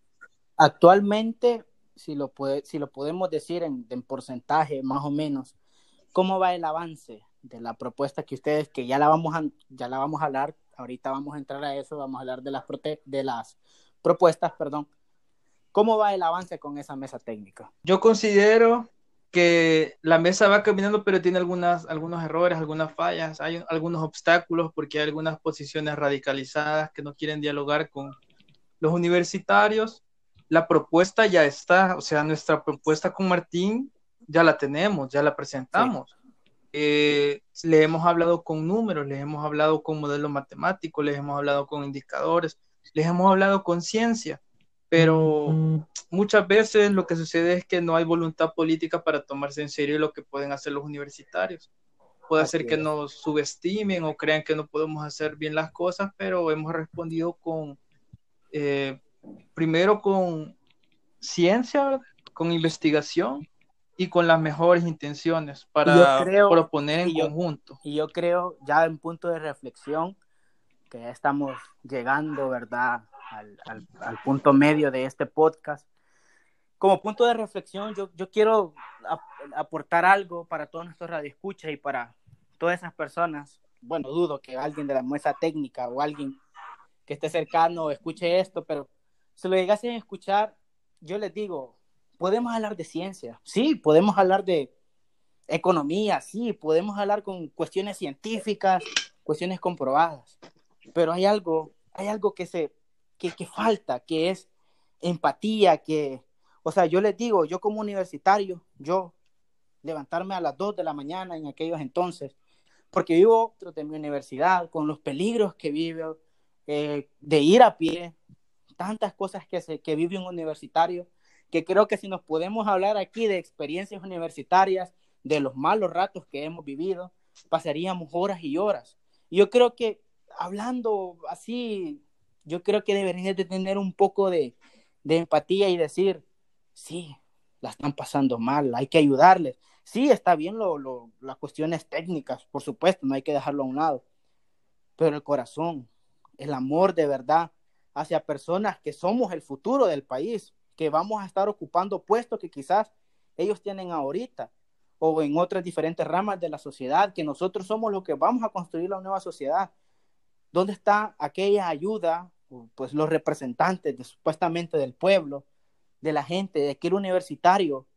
Actualmente, si lo, puede, si lo podemos decir en, porcentaje más o menos, ¿cómo va el avance de la propuesta que ustedes, que ya la vamos a, ya la vamos a hablar, ahorita vamos a entrar a eso, vamos a hablar de las, de las propuestas, perdón. ¿Cómo va el avance con esa mesa técnica? Yo considero que la mesa va caminando, pero tiene algunas, algunos errores, algunas fallas, hay algunos obstáculos porque hay algunas posiciones radicalizadas que no quieren dialogar con los universitarios. La propuesta ya está, o sea, nuestra propuesta con Martín ya la tenemos, ya la presentamos. Eh, le hemos hablado con números, les hemos hablado con modelos matemáticos, les hemos hablado con indicadores, les hemos hablado con ciencia pero muchas veces lo que sucede es que no hay voluntad política para tomarse en serio lo que pueden hacer los universitarios. Puede ser que nos subestimen o crean que no podemos hacer bien las cosas, pero hemos respondido con, eh, primero con ciencia, con investigación y con las mejores intenciones para proponer en conjunto. Y yo creo, ya en punto de reflexión, que ya estamos llegando, ¿verdad? Al, punto medio de este podcast. Como punto de reflexión, yo, yo quiero aportar algo para todos nuestros radioescuchas y para todas esas personas. Bueno, dudo que alguien de la mesa técnica o alguien que esté cercano escuche esto, pero si lo llegasen a escuchar, yo les digo, podemos hablar de ciencia, sí, podemos hablar de economía, sí, podemos hablar con cuestiones científicas, cuestiones comprobadas, pero hay algo, hay algo que se que, falta, que es empatía, que, o sea, yo les digo, yo como universitario, yo levantarme a las 2 de la mañana en aquellos entonces, porque vivo de mi universidad, con los peligros que vivo, eh, de ir a pie, tantas cosas que, se, que vive un universitario, que creo que si nos podemos hablar aquí de experiencias universitarias, de los malos ratos que hemos vivido, pasaríamos horas y horas. Y yo creo que hablando así yo creo que deberían de tener un poco de, empatía y decir, sí, la están pasando mal, hay que ayudarles. Sí, está bien lo, las cuestiones técnicas, por supuesto, no hay que dejarlo a un lado. pero el corazón, el amor de verdad hacia personas que somos el futuro del país, que vamos a estar ocupando puestos que quizás ellos tienen ahorita o en otras diferentes ramas de la sociedad, que nosotros somos los que vamos a construir la nueva sociedad. ¿Dónde está aquella ayuda, pues los representantes supuestamente del pueblo, de la gente, de aquel universitario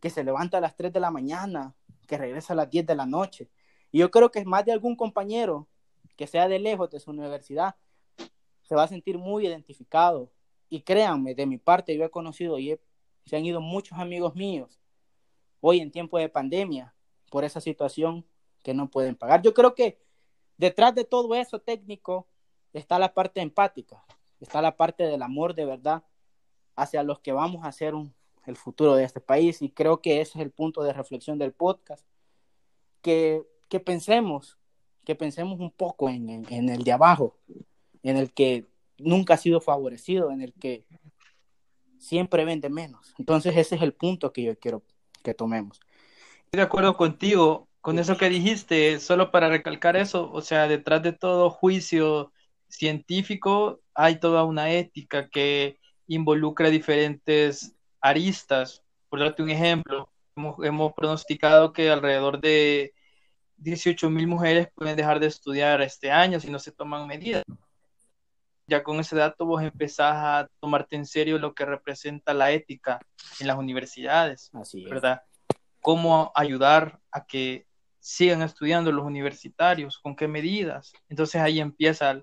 que se levanta a las 3 de la mañana, que regresa a las 10 de la noche? Y yo creo que más de algún compañero que sea de lejos de su universidad se va a sentir muy identificado. Y créanme, de mi parte, yo he conocido y se han ido muchos amigos míos hoy en tiempo de pandemia por esa situación que no pueden pagar. Yo creo que detrás de todo eso técnico está la parte empática, está la parte del amor de verdad hacia los que vamos a hacer el futuro de este país y creo que ese es el punto de reflexión del podcast, que, que pensemos, que pensemos un poco en, en el de abajo, en el que nunca ha sido favorecido, en el que siempre vende menos. Entonces ese es el punto que yo quiero que tomemos. Estoy de acuerdo contigo con eso que dijiste, solo para recalcar eso, o sea, detrás de todo juicio científico hay toda una ética que involucra diferentes aristas. Por darte un ejemplo, hemos, pronosticado que alrededor de 18 mil mujeres pueden dejar de estudiar este año si no se toman medidas. Ya con ese dato vos empezás a tomarte en serio lo que representa la ética en las universidades, Así ¿verdad? Cómo ayudar a que sigan estudiando los universitarios, con qué medidas. Entonces ahí empieza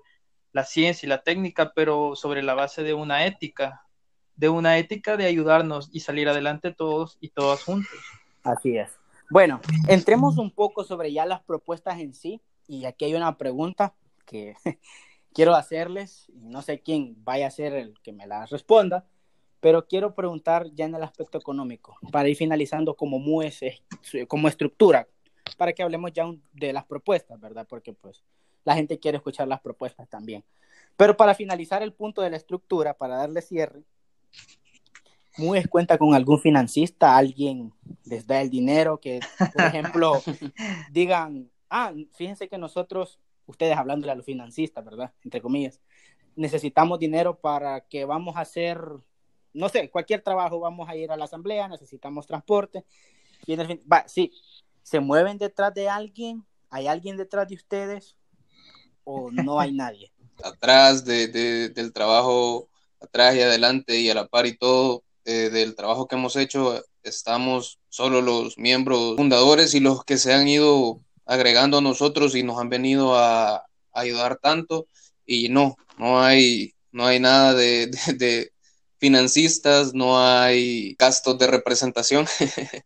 la ciencia y la técnica, pero sobre la base de una ética, de una ética de ayudarnos y salir adelante todos y todas juntos. Así es. Bueno, entremos un poco sobre ya las propuestas en sí. Y aquí hay una pregunta que [LAUGHS] quiero hacerles, y no sé quién vaya a ser el que me la responda, pero quiero preguntar ya en el aspecto económico, para ir finalizando como MUES, como estructura, para que hablemos ya de las propuestas, ¿verdad? Porque pues la gente quiere escuchar las propuestas también. Pero para finalizar el punto de la estructura, para darle cierre, MUES cuenta con algún financista, alguien les da el dinero, que por ejemplo [LAUGHS] digan, ah, fíjense que nosotros, ustedes hablándole a los financistas, ¿verdad? Entre comillas, necesitamos dinero para que vamos a hacer no sé, cualquier trabajo, vamos a ir a la asamblea, necesitamos transporte. Y va, sí, ¿se mueven detrás de alguien? ¿Hay alguien detrás de ustedes? ¿O no hay nadie? [LAUGHS] atrás de, del trabajo, atrás y adelante y a la par y todo, eh, del trabajo que hemos hecho, estamos solo los miembros fundadores y los que se han ido agregando a nosotros y nos han venido a, ayudar tanto. Y no, no hay, no hay nada de financistas, no hay gastos de representación. [LAUGHS]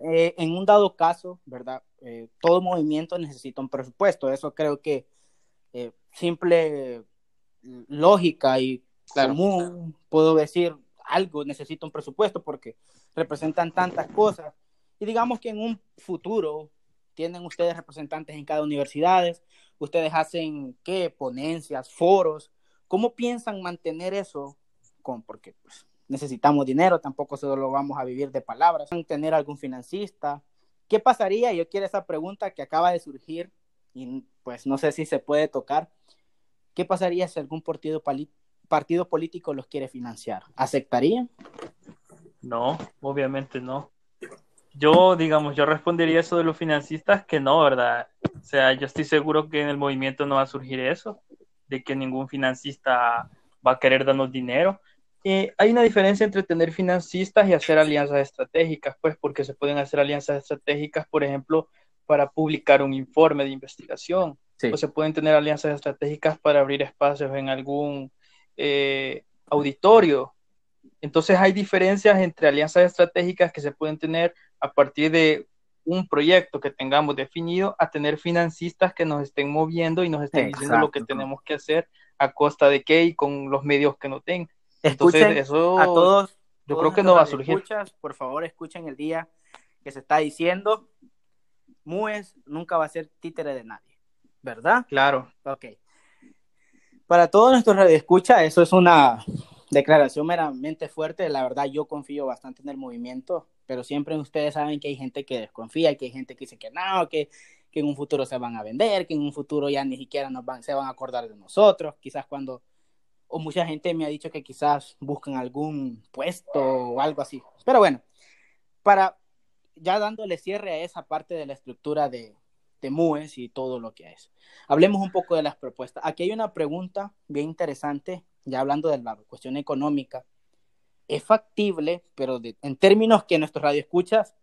Eh, en un dado caso, ¿verdad? Eh, todo movimiento necesita un presupuesto. Eso creo que eh, simple lógica y común, puedo decir, algo necesita un presupuesto porque representan tantas cosas. Y digamos que en un futuro tienen ustedes representantes en cada universidad, ustedes hacen qué, ponencias, foros. ¿Cómo piensan mantener eso porque pues, necesitamos dinero, tampoco solo lo vamos a vivir de palabras, tener algún financista. ¿Qué pasaría? Yo quiero esa pregunta que acaba de surgir pues no sé si se puede tocar. ¿Qué pasaría si algún partido, partido político los quiere financiar? ¿Aceptarían? No, obviamente no. Yo, digamos, yo respondería eso de los financistas que no, ¿verdad? O sea, yo estoy seguro que en el movimiento no va a surgir eso, de que ningún financista va a querer darnos dinero. Hay una diferencia entre tener financistas y hacer alianzas estratégicas, pues porque se pueden hacer alianzas estratégicas, por ejemplo, para publicar un informe de investigación, o se pueden tener alianzas estratégicas para abrir espacios en algún eh, auditorio. Entonces hay diferencias entre alianzas estratégicas que se pueden tener a partir de un proyecto que tengamos definido a tener financistas que nos estén moviendo y nos estén diciendo lo que tenemos que hacer a costa de qué y con los medios que no tengan. Escuchen eso, a todos. Yo creo que no va a surgir. Escuchas, por favor, escuchen el día que se está diciendo. MUES nunca va a ser títere de nadie, ¿verdad? Claro. Ok. Para todos nuestros radioescuchas, eso es una declaración meramente fuerte. La verdad, yo confío bastante en el movimiento, pero siempre ustedes saben que hay gente que desconfía, que hay gente que dice que no, que, que en un futuro se van a vender, que en un futuro ya ni siquiera nos van, se van a acordar de nosotros, quizás cuando, o mucha gente me ha dicho que quizás buscan algún puesto o algo así. Pero bueno, para ya dándole cierre a esa parte de la estructura de, de MUES y todo lo que es. Hablemos un poco de las propuestas. Aquí hay una pregunta bien interesante, ya hablando de la cuestión económica. Es factible, pero en términos que nuestros radioescuchas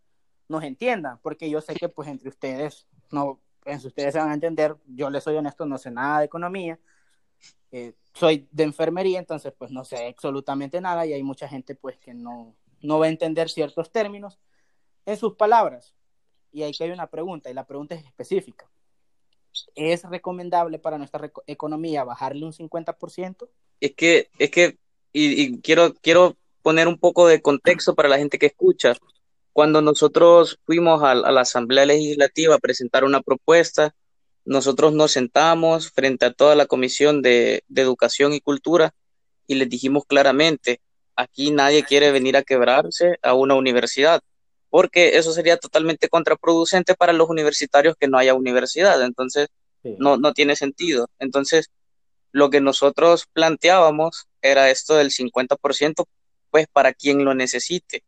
nos entiendan, porque yo sé que pues entre ustedes, no, entre ustedes se van a entender, yo les soy honesto, no sé nada de economía, eh, soy de enfermería, entonces pues no sé absolutamente nada y hay mucha gente pues que no, no va a entender ciertos términos en sus palabras. Y ahí que hay una pregunta, y la pregunta es específica. ¿Es recomendable para nuestra economía bajarle un 50%? Es que, es que, y, quiero, quiero poner un poco de contexto para la gente que escucha cuando nosotros fuimos a, la Asamblea Legislativa a presentar una propuesta, nosotros nos sentamos frente a toda la Comisión de, Educación y Cultura y les dijimos claramente, aquí nadie quiere venir a quebrarse a una universidad, porque eso sería totalmente contraproducente para los universitarios que no haya universidad, entonces no, no tiene sentido. Entonces, lo que nosotros planteábamos era esto del 50%, pues para quien lo necesite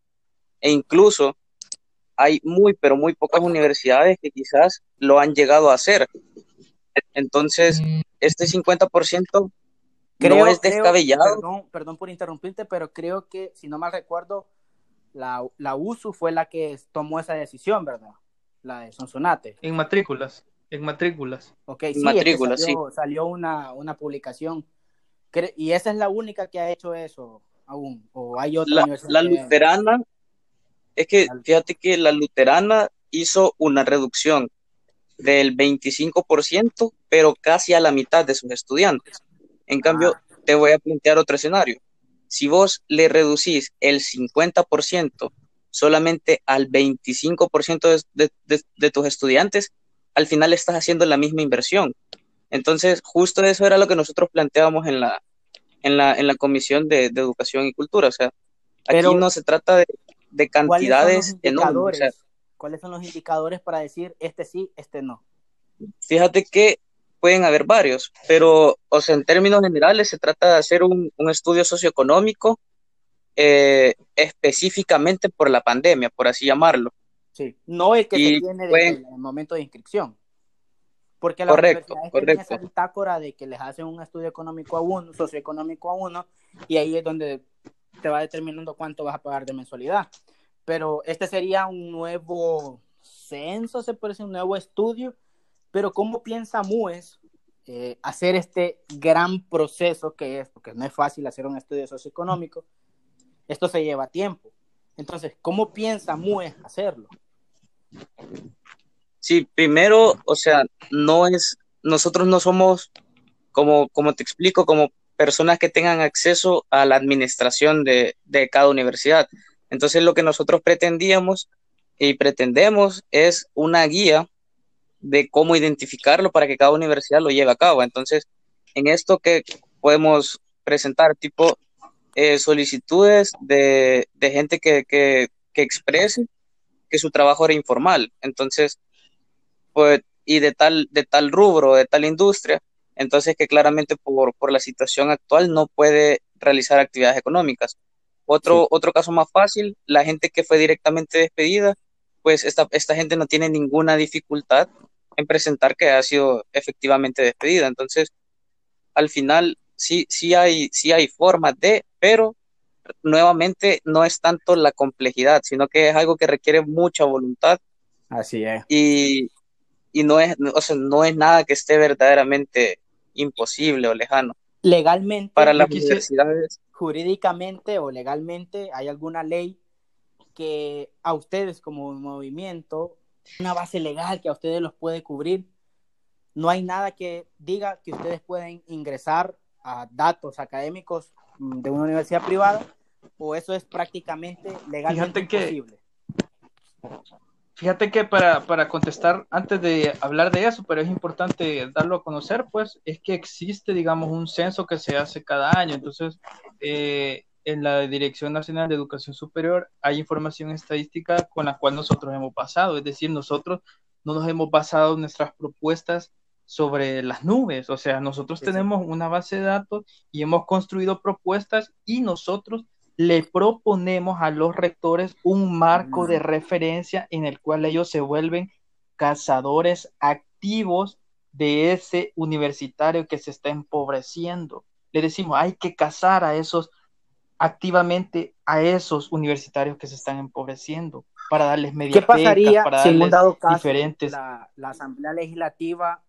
e incluso hay muy, pero muy pocas universidades que quizás lo han llegado a hacer. Entonces, este 50% creo, no es descabellado. perdón, por interrumpirte, pero creo que, si no mal recuerdo, la, la USU fue la que tomó esa decisión, ¿verdad? La de Sonsonate. En matrículas, en matrículas. Ok, sí, matrículas, salió, sí. salió una, una publicación. Y esa es la única que ha hecho eso aún. ¿O hay otra la, la luterana, es que fíjate que la luterana hizo una reducción del 25%, pero casi a la mitad de sus estudiantes. En cambio, ah. te voy a plantear otro escenario. Si vos le reducís el 50% solamente al 25% de, de, tus estudiantes, al final estás haciendo la misma inversión. Entonces, justo eso era lo que nosotros planteábamos en la, en la, en la Comisión de, Educación y Cultura. O sea, aquí no se trata de, de cantidades enormes. ¿Cuáles son los indicadores para decir este sí, este no? Fíjate que pueden haber varios, pero o sea, en términos generales se trata de hacer un, estudio socioeconómico eh, específicamente por la pandemia, por así llamarlo. Sí, no el que se tiene desde el momento de inscripción. Porque la correcto, correcto. esa bitácora de que les hacen un estudio económico a uno, socioeconómico a uno, y ahí es donde te va determinando cuánto vas a pagar de mensualidad. Pero este sería un nuevo censo, se puede decir, un nuevo estudio. Pero ¿cómo piensa MUES eh, hacer este gran proceso que es? Porque no es fácil hacer un estudio socioeconómico. Esto se lleva tiempo. Entonces, ¿cómo piensa MUES hacerlo? Sí, primero, o sea, no es, nosotros no somos, como, como te explico, como personas que tengan acceso a la administración de, cada universidad. Entonces lo que nosotros pretendíamos y pretendemos es una guía de cómo identificarlo para que cada universidad lo lleve a cabo. Entonces, en esto que podemos presentar tipo eh, solicitudes de, gente que, que, exprese que su trabajo era informal. Entonces, pues, y de tal, de tal rubro, de tal industria, entonces que claramente por, por la situación actual no puede realizar actividades económicas. Otro, otro caso más fácil, la gente que fue directamente despedida, pues esta, esta gente no tiene ninguna dificultad en presentar que ha sido efectivamente despedida. Entonces, al final sí, sí hay, sí hay formas de, pero nuevamente no es tanto la complejidad, sino que es algo que requiere mucha voluntad. Así es. Y, y no es, o sea, no es nada que esté verdaderamente imposible o lejano. Legalmente, para las universidades. Jurídicamente o legalmente, ¿hay alguna ley que a ustedes como movimiento, una base legal que a ustedes los puede cubrir? No hay nada que diga que ustedes pueden ingresar a datos académicos de una universidad privada o eso es prácticamente legalmente imposible. Fíjate que para, para, contestar, antes de hablar de eso, pero es importante darlo a conocer, pues es que existe, digamos, un censo que se hace cada año. Entonces, eh, en la Dirección Nacional de Educación Superior hay información estadística con la cual nosotros hemos pasado. Es decir, nosotros no nos hemos basado nuestras propuestas sobre las nubes. O sea, nosotros tenemos una base de datos y hemos construido propuestas y nosotros le proponemos a los rectores un marco de referencia en el cual ellos se vuelven cazadores activos de ese universitario que se está empobreciendo. Le decimos, hay que cazar a esos activamente a esos universitarios que se están empobreciendo para darles medidas. ¿Qué pasaría para si un dado caso diferentes... la, la Asamblea Legislativa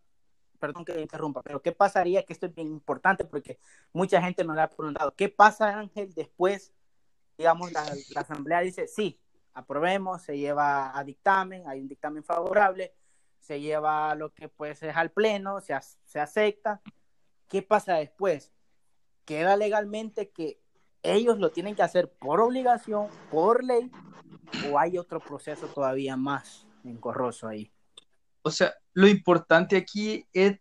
perdón que interrumpa, pero ¿qué pasaría? Que esto es bien importante porque mucha gente no le ha preguntado. ¿Qué pasa, Ángel, después digamos, la, asamblea dice, sí, aprobemos, se lleva a dictamen, hay un dictamen favorable, se lleva lo que pues es al pleno, se, se acepta. ¿Qué pasa después? Queda legalmente que ellos lo tienen que hacer por obligación, por ley, o hay otro proceso todavía más engorroso ahí. O sea, lo importante aquí es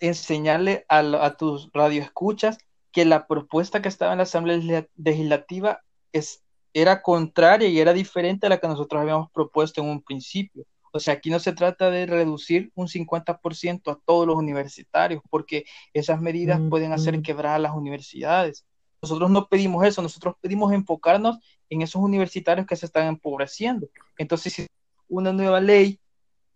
enseñarle a, a tus radioescuchas que la propuesta que estaba en la Asamblea Legislativa es, era contraria y era diferente a la que nosotros habíamos propuesto en un principio. O sea, aquí no se trata de reducir un 50% a todos los universitarios, porque esas medidas pueden hacer quebrar a las universidades. Nosotros no pedimos eso, nosotros pedimos enfocarnos en esos universitarios que se están empobreciendo. Entonces, si una nueva ley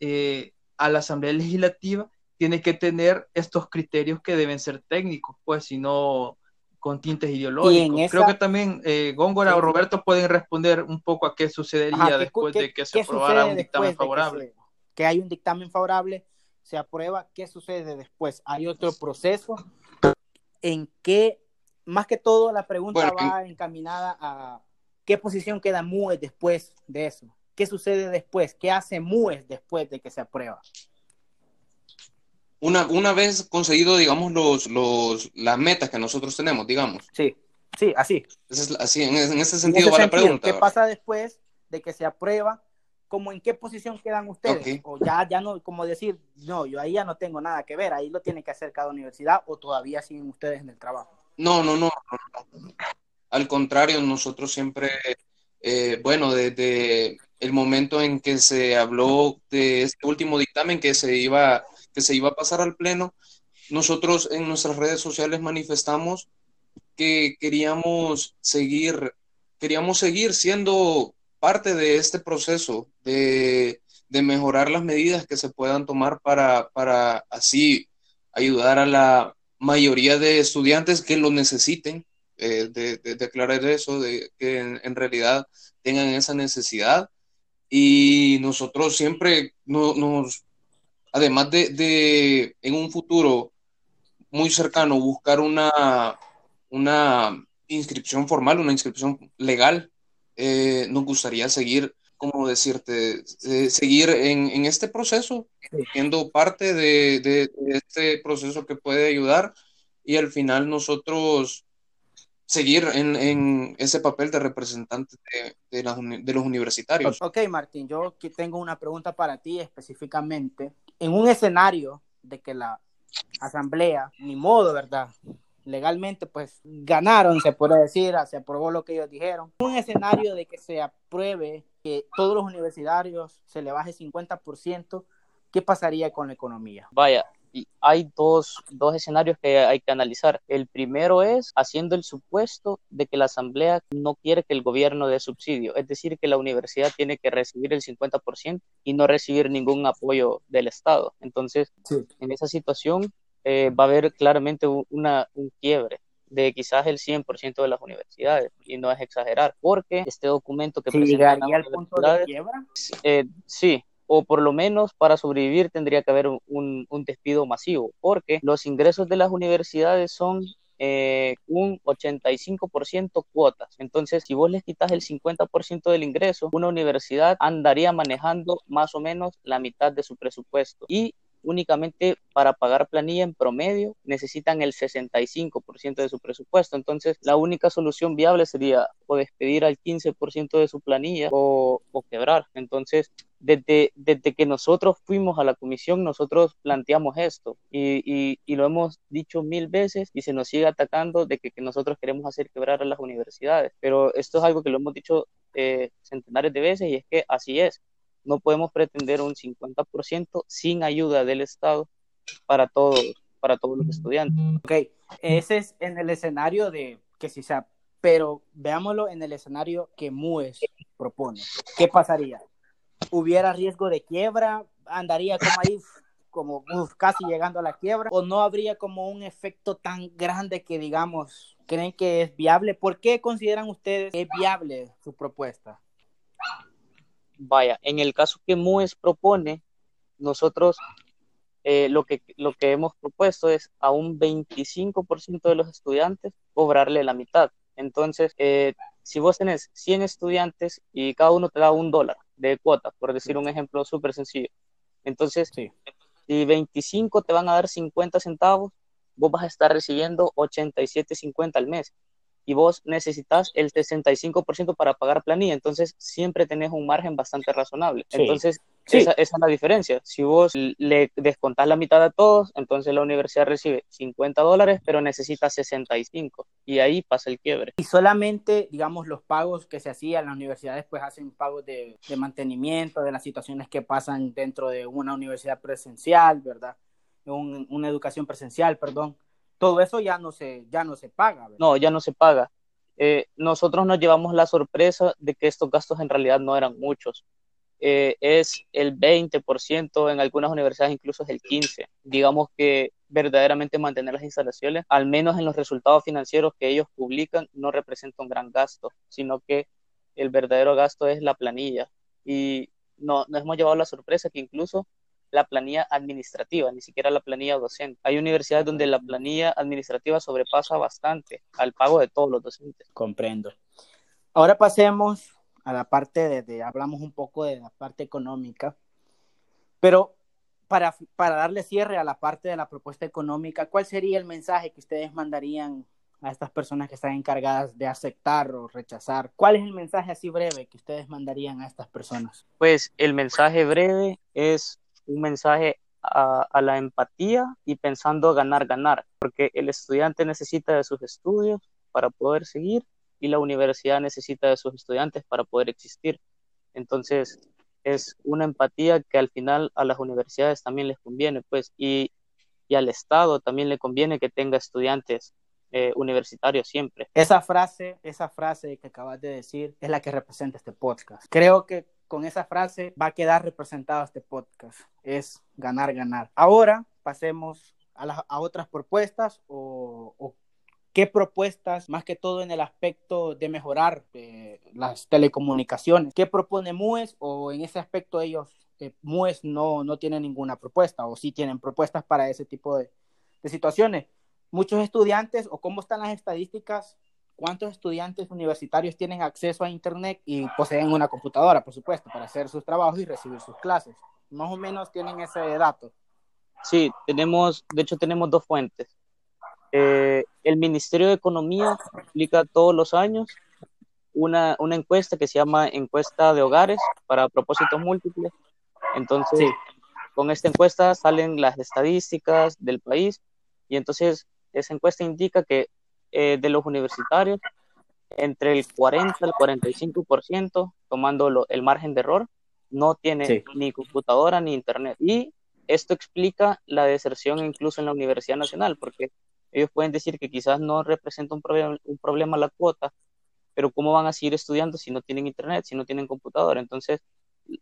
eh, a la Asamblea Legislativa tiene que tener estos criterios que deben ser técnicos, pues si no, con tintes ideológicos. Creo que también eh, Góngora o Roberto pueden responder un poco a qué sucedería después de que se aprobara un dictamen favorable. Que, hay un dictamen favorable, se aprueba, ¿qué sucede después? ¿Hay otro proceso? ¿En qué, más que todo, la pregunta va encaminada a qué posición queda MUES después de eso? ¿Qué sucede después? ¿Qué hace MUES después de que se aprueba? una, una vez conseguido, digamos, los, los, las metas que nosotros tenemos, digamos. Sí, sí, así. así en, ese sentido va la pregunta. ¿Qué pasa después de que se aprueba? ¿Cómo en qué posición quedan ustedes? O ya, ya no, como decir, no, yo ahí ya no tengo nada que ver, ahí lo tiene que hacer cada universidad o todavía siguen ustedes en el trabajo. No, no, no. Al contrario, nosotros siempre, eh, bueno, desde el momento en que se habló de este último dictamen que se iba que se iba a pasar al Pleno, nosotros en nuestras redes sociales manifestamos que queríamos seguir, queríamos seguir siendo parte de este proceso de, mejorar las medidas que se puedan tomar para, para así ayudar a la mayoría de estudiantes que lo necesiten, eh, de, declarar eso, de que en, realidad tengan esa necesidad. Y nosotros siempre nos, además de, en un futuro muy cercano buscar una, una inscripción formal, una inscripción legal, eh, nos gustaría seguir, como decirte, seguir en, este proceso, siendo parte de, este proceso que puede ayudar y al final nosotros seguir en, ese papel de representante de, de, los universitarios. Ok, Martín, yo tengo una pregunta para ti específicamente en un escenario de que la asamblea, ni modo, ¿verdad? Legalmente, pues ganaron, se puede decir, se aprobó lo que ellos dijeron. Un escenario de que se apruebe que todos los universitarios se le baje 50%, ¿qué pasaría con la economía? Vaya, hay dos, dos, escenarios que hay que analizar. El primero es haciendo el supuesto de que la Asamblea no quiere que el gobierno dé subsidio, es decir, que la universidad tiene que recibir el 50% y no recibir ningún apoyo del Estado. Entonces, en esa situación eh, va a haber claramente una, un quiebre de quizás el 100% de las universidades, y no es exagerar, porque este documento que sí, llegaría al punto de quiebra? Eh, sí, o por lo menos para sobrevivir tendría que haber un, despido masivo, porque los ingresos de las universidades son eh, un 85% cuotas. Entonces, si vos les quitas el 50% del ingreso, una universidad andaría manejando más o menos la mitad de su presupuesto. Y únicamente para pagar planilla en promedio necesitan el 65% de su presupuesto. Entonces, la única solución viable sería o despedir al 15% de su planilla o, quebrar. Entonces, desde, desde, que nosotros fuimos a la comisión, nosotros planteamos esto y, lo hemos dicho mil veces y se nos sigue atacando de que, nosotros queremos hacer quebrar a las universidades. Pero esto es algo que lo hemos dicho eh, centenares de veces y es que así es no podemos pretender un 50% sin ayuda del Estado para todos, para todos los estudiantes. Ok, ese es en el escenario de que si sea, pero veámoslo en el escenario que MUES propone. ¿Qué pasaría? ¿Hubiera riesgo de quiebra? ¿Andaría como ahí como casi llegando a la quiebra? ¿O no habría como un efecto tan grande que digamos, creen que es viable? ¿Por qué consideran ustedes que es viable su propuesta? Vaya, en el caso que MUES propone, nosotros eh, lo, que, lo que hemos propuesto es a un 25% de los estudiantes cobrarle la mitad. Entonces, eh, si vos tenés 100 estudiantes y cada uno te da un dólar de cuota, por decir un ejemplo súper sencillo, entonces, si 25 te van a dar 50 centavos, vos vas a estar recibiendo 87.50 al mes y vos necesitas el 65% para pagar planilla, entonces siempre tenés un margen bastante razonable. Entonces, Esa, es la diferencia. Si vos le descontás la mitad a todos, entonces la universidad recibe 50 dólares, pero necesita 65 y ahí pasa el quiebre. Y solamente, digamos, los pagos que se hacían, las universidades pues hacen pagos de, de mantenimiento, de las situaciones que pasan dentro de una universidad presencial, ¿verdad? Un, una educación presencial, perdón todo eso ya no se, ya no se paga. No, ya no se paga. Eh, nosotros nos llevamos la sorpresa de que estos gastos en realidad no eran muchos. Eh, es el 20%, en algunas universidades incluso es el 15%. Digamos que verdaderamente mantener las instalaciones, al menos en los resultados financieros que ellos publican, no representa un gran gasto, sino que el verdadero gasto es la planilla. Y no, nos hemos llevado la sorpresa que incluso la planilla administrativa, ni siquiera la planilla docente. Hay universidades donde la planilla administrativa sobrepasa bastante al pago de todos los docentes. Comprendo. Ahora pasemos a la parte de, hablamos un poco de la parte económica, pero para, para darle cierre a la parte de la propuesta económica, ¿cuál sería el mensaje que ustedes mandarían a estas personas que están encargadas de aceptar o rechazar. ¿Cuál es el mensaje así breve que ustedes mandarían a estas personas? Pues el mensaje breve es un mensaje a, la empatía y pensando ganar, ganar, porque el estudiante necesita de sus estudios para poder seguir y la universidad necesita de sus estudiantes para poder existir. Entonces, es una empatía que al final a las universidades también les conviene, pues, y, al Estado también le conviene que tenga estudiantes eh, universitarios siempre. Esa frase, esa frase que acabas de decir es la que representa este podcast. Creo que con esa frase va a quedar representado este podcast. Es ganar, ganar. Ahora pasemos a, otras propuestas o, qué propuestas, más que todo en el aspecto de mejorar eh, las telecomunicaciones, qué propone MUES o en ese aspecto ellos, eh, MUES no, no tiene ninguna propuesta o sí tienen propuestas para ese tipo de, de situaciones. Muchos estudiantes o cómo están las estadísticas cuántos estudiantes universitarios tienen acceso a Internet y poseen una computadora, por supuesto, para hacer sus trabajos y recibir sus clases. Más o menos tienen ese dato. Sí, tenemos, de hecho tenemos dos fuentes. Eh, el Ministerio de Economía publica todos los años una, una, encuesta que se llama encuesta de hogares para propósitos múltiples. Entonces, con esta encuesta salen las estadísticas del país y entonces esa encuesta indica que eh, de los universitarios, entre el 40 al 45%, tomando el margen de error, no tiene ni computadora ni internet. Y esto explica la deserción incluso en la Universidad Nacional, porque ellos pueden decir que quizás no representa un problema, un problema la cuota, pero ¿cómo van a seguir estudiando si no tienen internet, si no tienen computadora? Entonces,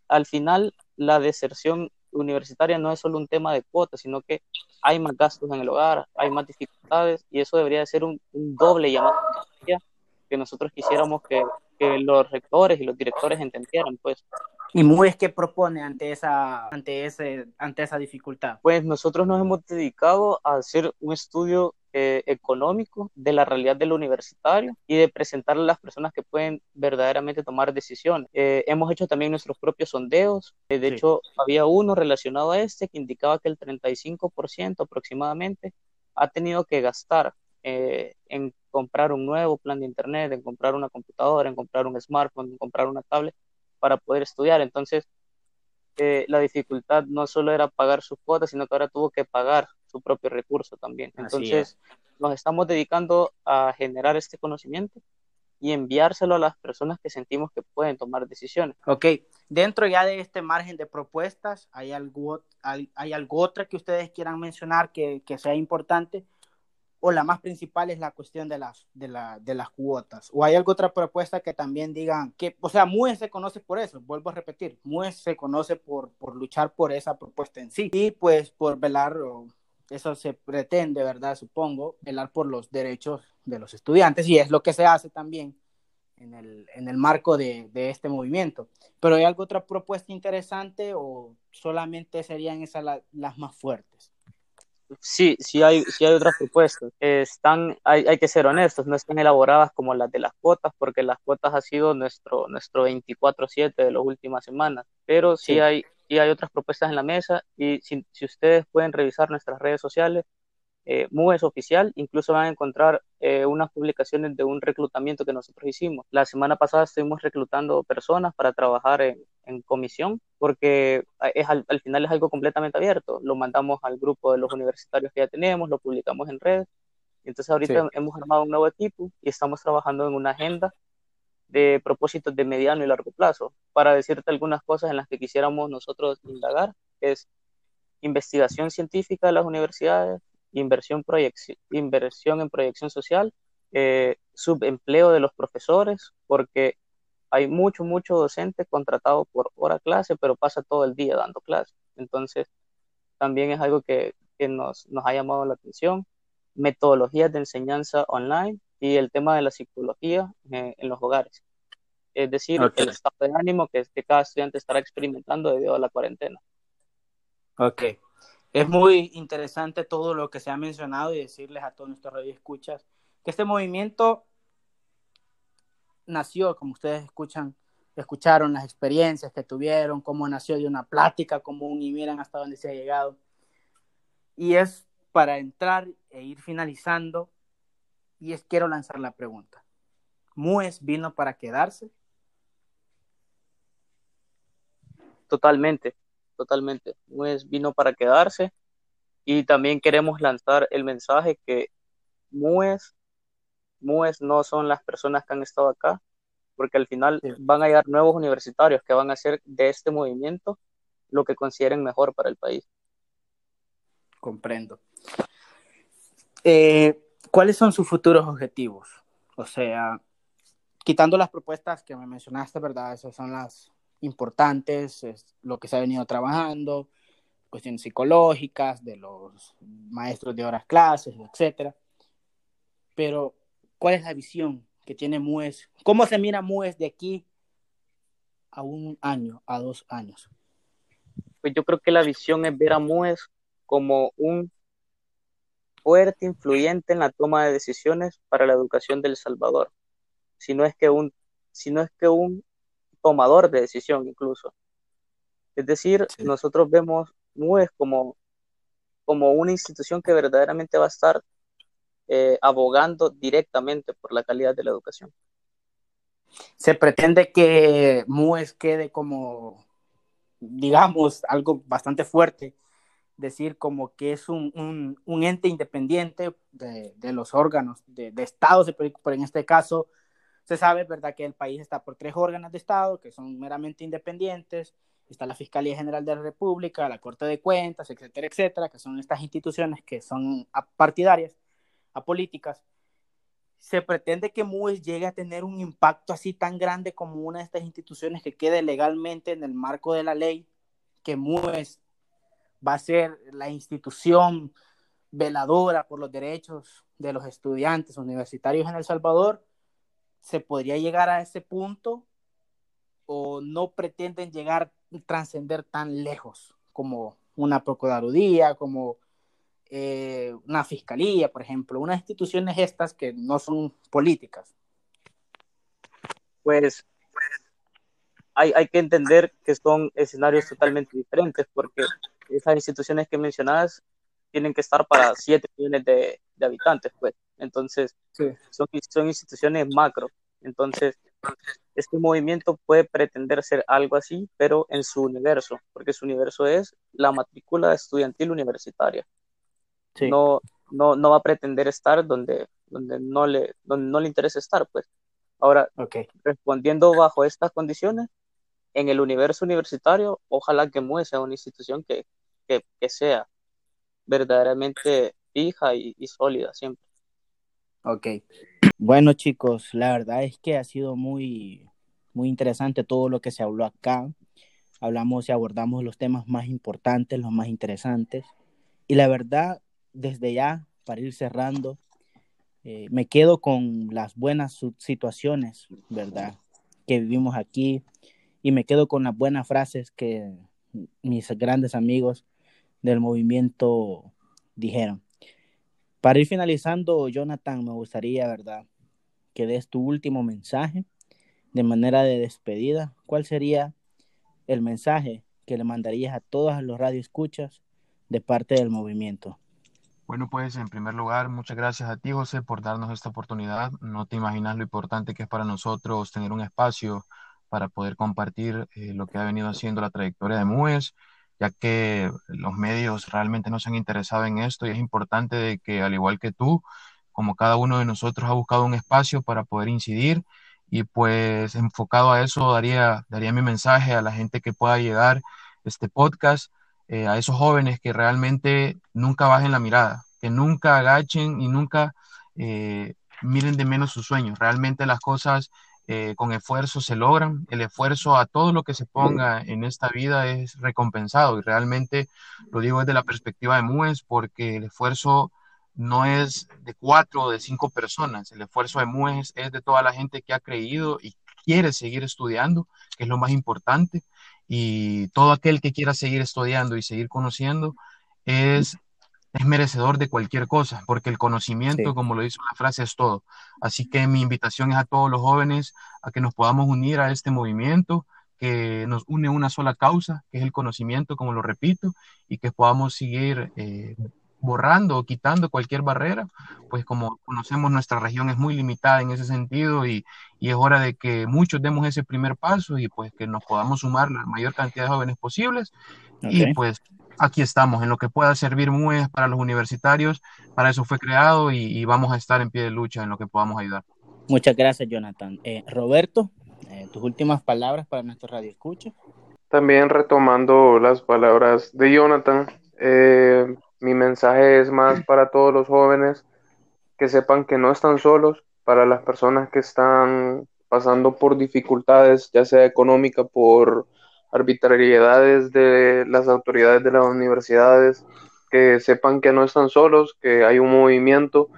al final, la deserción universitaria no es solo un tema de cuotas, sino que hay más gastos en el hogar, hay más dificultades y eso debería ser un, doble llamado que nosotros quisiéramos que, que, los rectores y los directores entendieran, pues. ¿Y MUES qué propone ante esa, ante, ese, ante esa dificultad? Pues nosotros nos hemos dedicado a hacer un estudio eh, económico de la realidad del universitario y de presentarle a las personas que pueden verdaderamente tomar decisiones. Eh, hemos hecho también nuestros propios sondeos. Eh, de hecho, había uno relacionado a este que indicaba que el 35% aproximadamente ha tenido que gastar en comprar un nuevo plan de internet, en comprar una computadora, en comprar un smartphone, en comprar una tablet para poder estudiar. Entonces, la dificultad no solo era pagar sus cuotas, sino que ahora tuvo que pagar su propio recurso también. Entonces, nos estamos dedicando a generar este conocimiento y enviárselo a las personas que sentimos que pueden tomar decisiones. Ok, dentro ya de este margen de propuestas, ¿hay algo, hay, algo otra que ustedes quieran mencionar que, que, sea importante? ¿O la más principal es la cuestión de las, de, la, de las cuotas? ¿O hay alguna otra propuesta que también digan que, o sea, MUES se conoce por eso, vuelvo a repetir, MUES se conoce por, por luchar por esa propuesta en sí y pues por velar eso se pretende, ¿verdad? Supongo, velar por los derechos de los estudiantes y es lo que se hace también en el, en el marco de, de, este movimiento. Pero ¿hay alguna otra propuesta interesante o solamente serían esas las más fuertes? Sí, sí hay, sí hay otras propuestas. Están, hay, hay, que ser honestos, no están elaboradas como las de las cuotas, porque las cuotas ha sido nuestro, nuestro 24-7 de las últimas semanas, pero sí, sí. hay y hay otras propuestas en la mesa y si, si ustedes pueden revisar nuestras redes sociales, eh, MUES oficial, incluso van a encontrar eh, unas publicaciones de un reclutamiento que nosotros hicimos. La semana pasada estuvimos reclutando personas para trabajar en, en comisión, porque es, al, al, final es algo completamente abierto. Lo mandamos al grupo de los universitarios que ya tenemos, lo publicamos en redes. Entonces ahorita sí. hemos armado un nuevo equipo y estamos trabajando en una agenda de propósitos de mediano y largo plazo. Para decirte algunas cosas en las que quisiéramos nosotros indagar, es investigación científica de las universidades, inversión, inversión en proyección social, eh, subempleo de los profesores, porque hay mucho, mucho docente contratado por hora clase, pero pasa todo el día dando clase. Entonces, también es algo que, que nos, nos ha llamado la atención. Metodologías de enseñanza online, y el tema de la psicología eh, en los hogares. Es decir, okay. el estado de ánimo que, que, cada estudiante estará experimentando debido a la cuarentena. Ok. Es muy interesante todo lo que se ha mencionado y decirles a todos nuestros radioescuchas que este movimiento nació, como ustedes escuchan, escucharon las experiencias que tuvieron, cómo nació de una plática común y miren hasta dónde se ha llegado. Y es para entrar e ir finalizando y es quiero lanzar la pregunta. ¿Mues vino para quedarse? Totalmente, totalmente. Mues vino para quedarse y también queremos lanzar el mensaje que Mues, Mues no son las personas que han estado acá, porque al final sí. van a llegar nuevos universitarios que van a hacer de este movimiento lo que consideren mejor para el país. Comprendo. Eh, ¿cuáles son sus futuros objetivos? O sea, quitando las propuestas que me mencionaste, ¿verdad? Esas son las importantes, es lo que se ha venido trabajando, cuestiones psicológicas, de los maestros de horas clases, etcétera. Pero, ¿cuál es la visión que tiene MUES? ¿Cómo se mira MUES de aquí a un año, a dos años? Pues yo creo que la visión es ver a MUES como un fuerte influyente en la toma de decisiones para la educación del Salvador, si no es que un, si no es que un tomador de decisión incluso. Es decir, sí. nosotros vemos MUES como, como una institución que verdaderamente va a estar eh, abogando directamente por la calidad de la educación. Se pretende que MUES quede como, digamos, algo bastante fuerte decir como que es un, un, ente independiente de, de los órganos de, de, Estado, pero en este caso se sabe, ¿verdad?, que el país está por tres órganos de Estado que son meramente independientes, está la Fiscalía General de la República, la Corte de Cuentas, etcétera, etcétera, que son estas instituciones que son partidarias, apolíticas. Se pretende que MUES llegue a tener un impacto así tan grande como una de estas instituciones que quede legalmente en el marco de la ley, que MUES va a ser la institución veladora por los derechos de los estudiantes universitarios en El Salvador, ¿se podría llegar a ese punto o no pretenden llegar, trascender tan lejos como una Procuraduría, como eh, una Fiscalía, por ejemplo, unas instituciones estas que no son políticas? Pues, pues hay, hay que entender que son escenarios totalmente diferentes porque esas instituciones que mencionadas tienen que estar para 7 millones de, de, habitantes, pues. Entonces, sí. son, son instituciones macro. Entonces, este movimiento puede pretender ser algo así, pero en su universo, porque su universo es la matrícula estudiantil universitaria. Sí. No, no, no va a pretender estar donde, donde, no le, donde no le interesa estar, pues. Ahora, respondiendo bajo estas condiciones, en el universo universitario, ojalá que MUE sea una institución que, sea verdaderamente fija y, y, sólida siempre. Ok. Bueno, chicos, la verdad es que ha sido muy, muy interesante todo lo que se habló acá. Hablamos y abordamos los temas más importantes, los más interesantes. Y la verdad, desde ya, para ir cerrando, eh, me quedo con las buenas situaciones, ¿verdad? Que vivimos aquí y me quedo con las buenas frases que mis grandes amigos del movimiento dijeron. Para ir finalizando, Jonathan, me gustaría, ¿verdad? Que des tu último mensaje de manera de despedida. ¿Cuál sería el mensaje que le mandarías a todos los radioescuchas de parte del movimiento? Bueno, pues en primer lugar, muchas gracias a ti, José, por darnos esta oportunidad. No te imaginas lo importante que es para nosotros tener un espacio para poder compartir eh, lo que ha venido haciendo la trayectoria de MUES, ya que los medios realmente no se han interesado en esto y es importante de que, al igual que tú, como cada uno de nosotros ha buscado un espacio para poder incidir y pues enfocado a eso daría, daría mi mensaje a la gente que pueda llegar este podcast eh, a esos jóvenes que realmente nunca bajen la mirada, que nunca agachen y nunca eh, miren de menos sus sueños. Realmente las cosas eh, con esfuerzo se logran. El esfuerzo a todo lo que se ponga en esta vida es recompensado y realmente lo digo desde la perspectiva de MUES porque el esfuerzo no es de cuatro o de cinco personas. El esfuerzo de MUES es de toda la gente que ha creído y quiere seguir estudiando, que es lo más importante y todo aquel que quiera seguir estudiando y seguir conociendo es, es merecedor de cualquier cosa, porque el conocimiento, como lo dice la frase, es todo. Así que mi invitación es a todos los jóvenes a que nos podamos unir a este movimiento que nos une una sola causa, que es el conocimiento, como lo repito, y que podamos seguir eh, borrando o quitando cualquier barrera, pues como conocemos nuestra región es muy limitada en ese sentido y, y, es hora de que muchos demos ese primer paso y pues que nos podamos sumar la mayor cantidad de jóvenes posibles y pues aquí estamos en lo que pueda servir muy para los universitarios, para eso fue creado y, vamos a estar en pie de lucha en lo que podamos ayudar. Muchas gracias Jonathan. Eh, Roberto, eh, tus últimas palabras para nuestro radio escucha. También retomando las palabras de Jonathan, eh, mi mensaje es más [CLEARS THROAT] para todos los jóvenes que sepan que no están solos, para las personas que están pasando por dificultades, ya sea económica, por arbitrariedades de las autoridades de las universidades, que sepan que no están solos, que hay un movimiento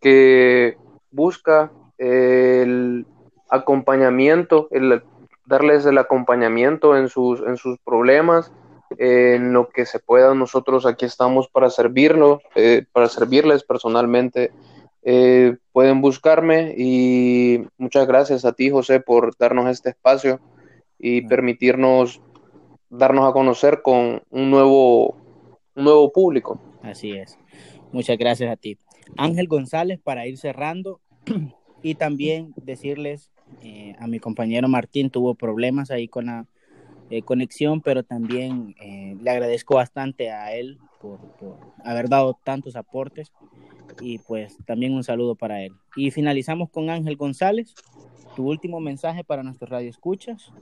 que busca el acompañamiento, el darles el acompañamiento en sus, en sus problemas en lo que se pueda, nosotros aquí estamos para servirlo, eh, para servirles personalmente. Eh, pueden buscarme y muchas gracias a ti, José, por darnos este espacio y permitirnos darnos a conocer con un nuevo, un nuevo público. Así es. Muchas gracias a ti. Ángel González, para ir cerrando [CLEARS THROAT] y también decirles eh, a mi compañero Martín, tuvo problemas ahí con la eh, conexión, pero también eh, le agradezco bastante a él por, haber dado tantos aportes y pues también un saludo para él. Y finalizamos con Ángel González. Tu último mensaje para nuestro radio escuchas.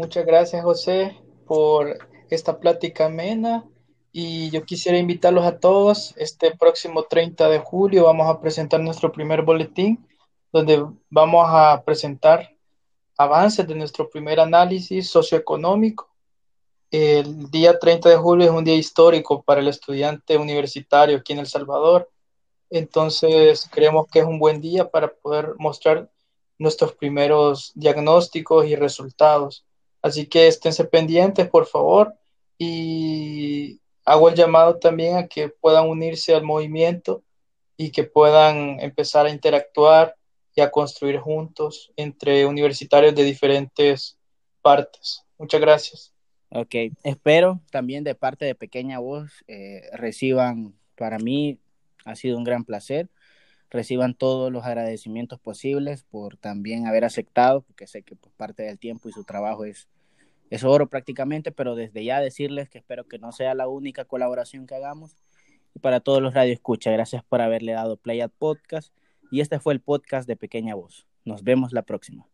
Muchas gracias José por esta plática amena y yo quisiera invitarlos a todos. Este próximo 30 de julio vamos a presentar nuestro primer boletín donde vamos a presentar avances de nuestro primer análisis socioeconómico. El día 30 de julio es un día histórico para el estudiante universitario aquí en El Salvador. Entonces, creemos que es un buen día para poder mostrar nuestros primeros diagnósticos y resultados. Así que esténse pendientes, por favor, y hago el llamado también a que puedan unirse al movimiento y que puedan empezar a interactuar y a construir juntos entre universitarios de diferentes partes. Muchas gracias. Ok, espero también de parte de Pequeña Voz eh, reciban, para mí ha sido un gran placer, reciban todos los agradecimientos posibles por también haber aceptado, porque sé que por parte del tiempo y su trabajo es, es oro prácticamente, pero desde ya decirles que espero que no sea la única colaboración que hagamos. Y para todos los radioescuchas, gracias por haberle dado play al podcast y este fue el podcast de Pequeña Voz. Nos vemos la próxima.